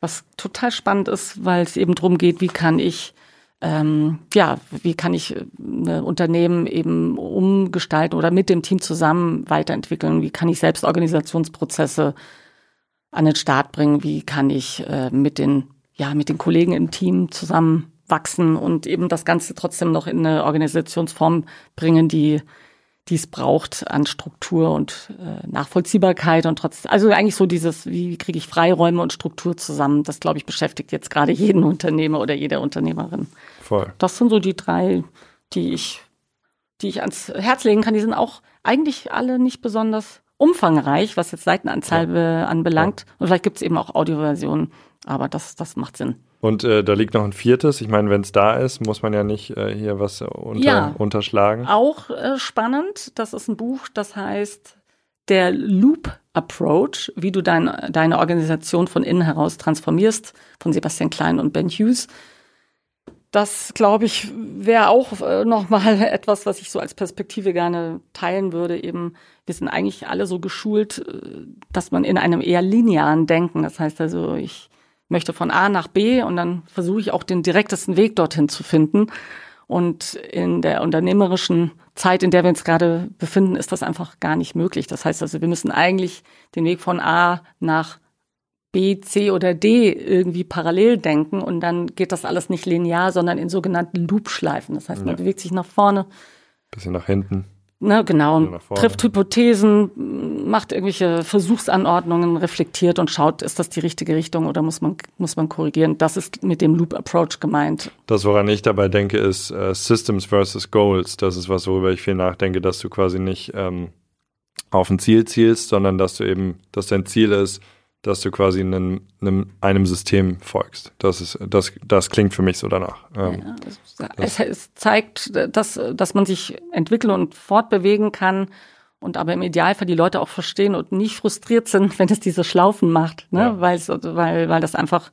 Speaker 3: Was total spannend ist, weil es eben darum geht, wie kann ich ähm, ja, wie kann ich äh, ein Unternehmen eben umgestalten oder mit dem Team zusammen weiterentwickeln? Wie kann ich selbst Organisationsprozesse an den Start bringen? Wie kann ich äh, mit den, ja, mit den Kollegen im Team zusammen wachsen und eben das Ganze trotzdem noch in eine Organisationsform bringen, die die es braucht an Struktur und äh, Nachvollziehbarkeit und trotzdem, also eigentlich so dieses, wie kriege ich Freiräume und Struktur zusammen, das glaube ich beschäftigt jetzt gerade jeden Unternehmer oder jede Unternehmerin.
Speaker 2: Voll.
Speaker 3: Das sind so die drei, die ich, die ich ans Herz legen kann. Die sind auch eigentlich alle nicht besonders umfangreich, was jetzt Seitenanzahl be- anbelangt. Und vielleicht gibt es eben auch Audioversionen, aber das, das macht Sinn.
Speaker 2: Und äh, da liegt noch ein viertes. Ich meine, wenn es da ist, muss man ja nicht äh, hier was unter,
Speaker 3: Ja.
Speaker 2: unterschlagen.
Speaker 3: Auch äh, spannend, das ist ein Buch, das heißt Der Loop Approach, wie du dein, deine Organisation von innen heraus transformierst, von Sebastian Klein und Ben Hughes. Das, glaube ich, wäre auch äh, nochmal etwas, was ich so als Perspektive gerne teilen würde. Eben, wir sind eigentlich alle so geschult, äh, dass man in einem eher linearen Denken, das heißt also, ich möchte von A nach B und dann versuche ich auch den direktesten Weg dorthin zu finden. Und in der unternehmerischen Zeit, in der wir uns gerade befinden, ist das einfach gar nicht möglich. Das heißt also, wir müssen eigentlich den Weg von A nach B, C oder D irgendwie parallel denken und dann geht das alles nicht linear, sondern in sogenannten Loop-Schleifen. Das heißt, man
Speaker 2: Ja.
Speaker 3: bewegt sich nach vorne,
Speaker 2: Bisschen nach hinten.
Speaker 3: ne, genau, trifft Hypothesen, macht irgendwelche Versuchsanordnungen, reflektiert und schaut, ist das die richtige Richtung oder muss man, muss man korrigieren. Das ist mit dem Loop-Approach gemeint.
Speaker 2: Das, woran ich dabei denke, ist äh, Systems versus Goals. Das ist was, worüber ich viel nachdenke, dass du quasi nicht ähm, auf ein Ziel zielst, sondern dass du eben, dass dein Ziel ist, dass du quasi einem, einem, einem System folgst. Das ist, das, das klingt für mich so danach. Ähm,
Speaker 3: Ja, es, es, es zeigt, dass, dass man sich entwickeln und fortbewegen kann und aber im Idealfall die Leute auch verstehen und nicht frustriert sind, wenn es diese Schlaufen macht, ne?
Speaker 2: Ja.
Speaker 3: weil, weil, weil das einfach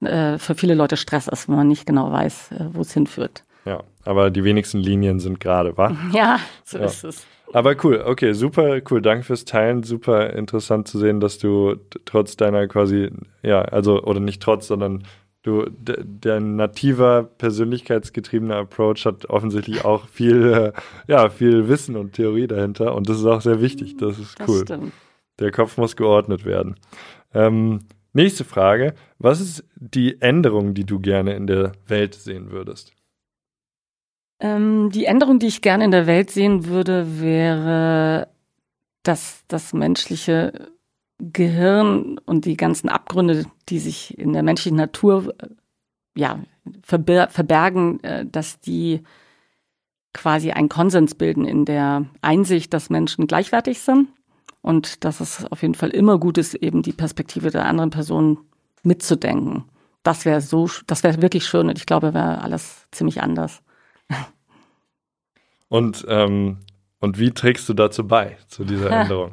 Speaker 3: äh, für viele Leute Stress ist, wenn man nicht genau weiß, äh, wo es hinführt.
Speaker 2: Ja, aber die wenigsten Linien sind gerade, wa?
Speaker 3: Ja, so
Speaker 2: Ja.
Speaker 3: ist es.
Speaker 2: Aber cool, okay, super cool. Danke fürs Teilen. Super interessant zu sehen, dass du trotz deiner quasi, ja, also, oder nicht trotz, sondern du, d- dein nativer, persönlichkeitsgetriebener Approach hat offensichtlich auch viel, äh, ja, viel Wissen und Theorie dahinter. Und das ist auch sehr wichtig. Das ist
Speaker 3: Das
Speaker 2: cool.
Speaker 3: stimmt.
Speaker 2: Der Kopf muss geordnet werden. Ähm, nächste Frage. Was ist die Änderung, die du gerne in der Welt sehen würdest?
Speaker 3: Ähm, die Änderung, die ich gerne in der Welt sehen würde, wäre, dass das menschliche Gehirn und die ganzen Abgründe, die sich in der menschlichen Natur äh, ja, verber verbergen, äh, dass die quasi einen Konsens bilden in der Einsicht, dass Menschen gleichwertig sind und dass es auf jeden Fall immer gut ist, eben die Perspektive der anderen Person mitzudenken. Das wäre so, das wäre wirklich schön und ich glaube, wäre alles ziemlich anders.
Speaker 2: Und, ähm, und wie trägst du dazu bei, zu dieser Änderung?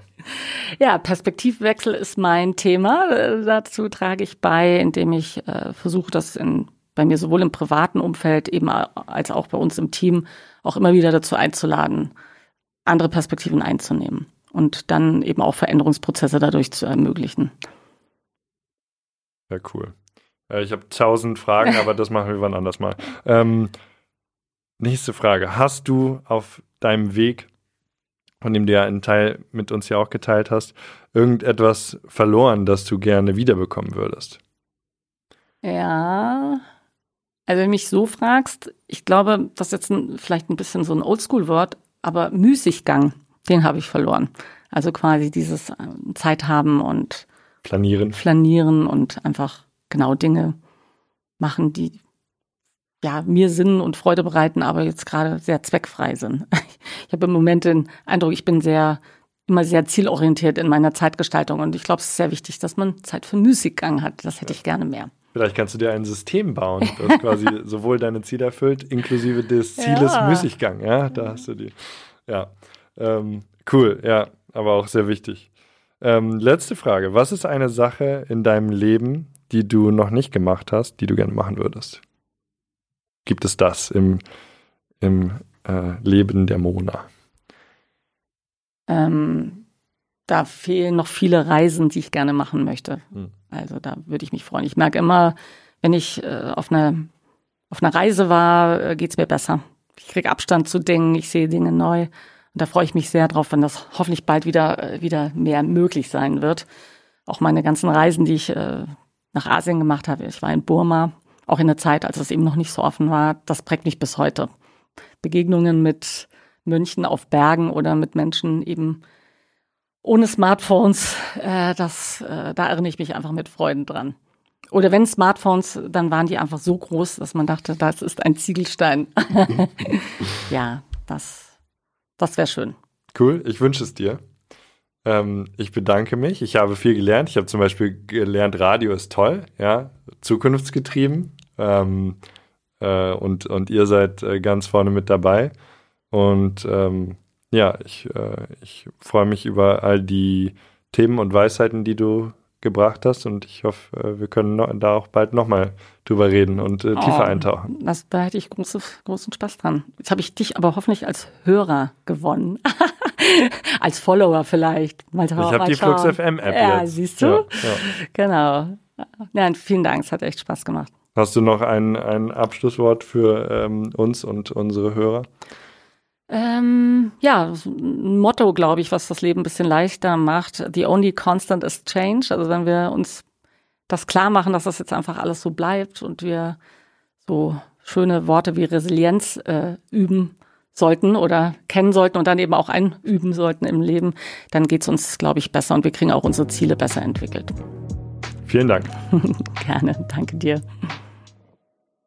Speaker 3: Ja, Perspektivwechsel ist mein Thema. Äh, dazu trage ich bei, indem ich äh, versuche, das in, bei mir sowohl im privaten Umfeld eben als auch bei uns im Team auch immer wieder dazu einzuladen, andere Perspektiven einzunehmen. und dann eben auch Veränderungsprozesse dadurch zu ermöglichen.
Speaker 2: Ja, cool. Äh, ich habe tausend Fragen, aber das machen wir wann anders mal. Ähm, nächste Frage. Hast du auf deinem Weg, von dem du ja einen Teil mit uns ja auch geteilt hast, irgendetwas verloren, das du gerne wiederbekommen würdest?
Speaker 3: Ja. Also wenn du mich so fragst, ich glaube, das ist jetzt ein, vielleicht ein bisschen so ein Oldschool-Wort, aber Müßiggang, den habe ich verloren. Also quasi dieses ähm, Zeit haben und
Speaker 2: Planieren.
Speaker 3: Flanieren und einfach genau Dinge machen, die ja mir Sinn und Freude bereiten, aber jetzt gerade sehr zweckfrei sind. Ich habe im Moment den Eindruck, ich bin sehr immer sehr zielorientiert in meiner Zeitgestaltung und ich glaube, es ist sehr wichtig, dass man Zeit für Müßiggang hat. Das hätte ich gerne mehr.
Speaker 2: Vielleicht kannst du dir ein System bauen, das quasi sowohl deine Ziele erfüllt, inklusive des Zieles ja. Müßiggang. Ja, da hast du die. Ja, ähm, cool. Ja, aber auch sehr wichtig. Ähm, letzte Frage. Was ist eine Sache in deinem Leben, die du noch nicht gemacht hast, die du gerne machen würdest? Gibt es das im, im äh, Leben der Mona?
Speaker 3: Ähm, da fehlen noch viele Reisen, die ich gerne machen möchte. Hm. Also da würde ich mich freuen. Ich merke immer, wenn ich äh, auf, einer, auf einer Reise war, äh, geht es mir besser. Ich kriege Abstand zu Dingen, ich sehe Dinge neu. Und da freue ich mich sehr drauf, wenn das hoffentlich bald wieder, äh, wieder mehr möglich sein wird. Auch meine ganzen Reisen, die ich äh, nach Asien gemacht habe. Ich war in Burma, auch in der Zeit, als es eben noch nicht so offen war. Das prägt mich bis heute. Begegnungen mit Mönchen auf Bergen oder mit Menschen eben ohne Smartphones, äh, das, äh, da erinnere ich mich einfach mit Freuden dran. Oder wenn Smartphones, dann waren die einfach so groß, dass man dachte, das ist ein Ziegelstein. ja, das, das wäre schön.
Speaker 2: Cool, ich wünsche es dir. Ähm, ich bedanke mich. Ich habe viel gelernt. Ich habe zum Beispiel gelernt, Radio ist toll, ja, zukunftsgetrieben. Ähm, äh, und, und ihr seid äh, ganz vorne mit dabei. Und ähm, ja, ich, äh, ich freue mich über all die Themen und Weisheiten, die du gebracht hast und ich hoffe, äh, wir können noch, da auch bald nochmal drüber reden und äh, tiefer oh, eintauchen.
Speaker 3: Das, da hätte ich große, großen Spaß dran. Jetzt habe ich dich aber hoffentlich als Hörer gewonnen. als Follower vielleicht.
Speaker 2: Mal ich habe die Flux FM App ja,
Speaker 3: jetzt. Siehst du? Ja, ja. Genau. Nein, vielen Dank, es hat echt Spaß gemacht.
Speaker 2: Hast du noch ein, ein Abschlusswort für ähm, uns und unsere Hörer?
Speaker 3: Ähm, ja, ein Motto, glaube ich, was das Leben ein bisschen leichter macht. The only constant is change. Also wenn wir uns das klar machen, dass das jetzt einfach alles so bleibt und wir so schöne Worte wie Resilienz äh, üben sollten oder kennen sollten und dann eben auch einüben sollten im Leben, dann geht es uns, glaube ich, besser und wir kriegen auch unsere Ziele besser entwickelt.
Speaker 2: Vielen Dank.
Speaker 3: Gerne, danke dir.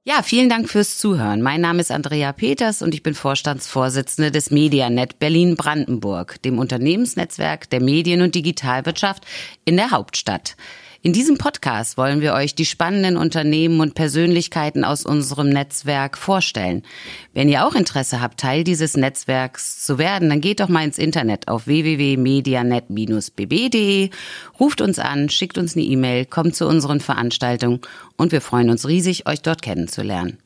Speaker 4: Ja, vielen Dank fürs Zuhören. Mein Name ist Andrea Peters und ich bin Vorstandsvorsitzende des Medianet Berlin-Brandenburg, dem Unternehmensnetzwerk der Medien- und Digitalwirtschaft in der Hauptstadt. In diesem Podcast wollen wir euch die spannenden Unternehmen und Persönlichkeiten aus unserem Netzwerk vorstellen. Wenn ihr auch Interesse habt, Teil dieses Netzwerks zu werden, dann geht doch mal ins Internet auf www.medianet-bb.de, ruft uns an, schickt uns eine E-Mail, kommt zu unseren Veranstaltungen und wir freuen uns riesig, euch dort kennenzulernen.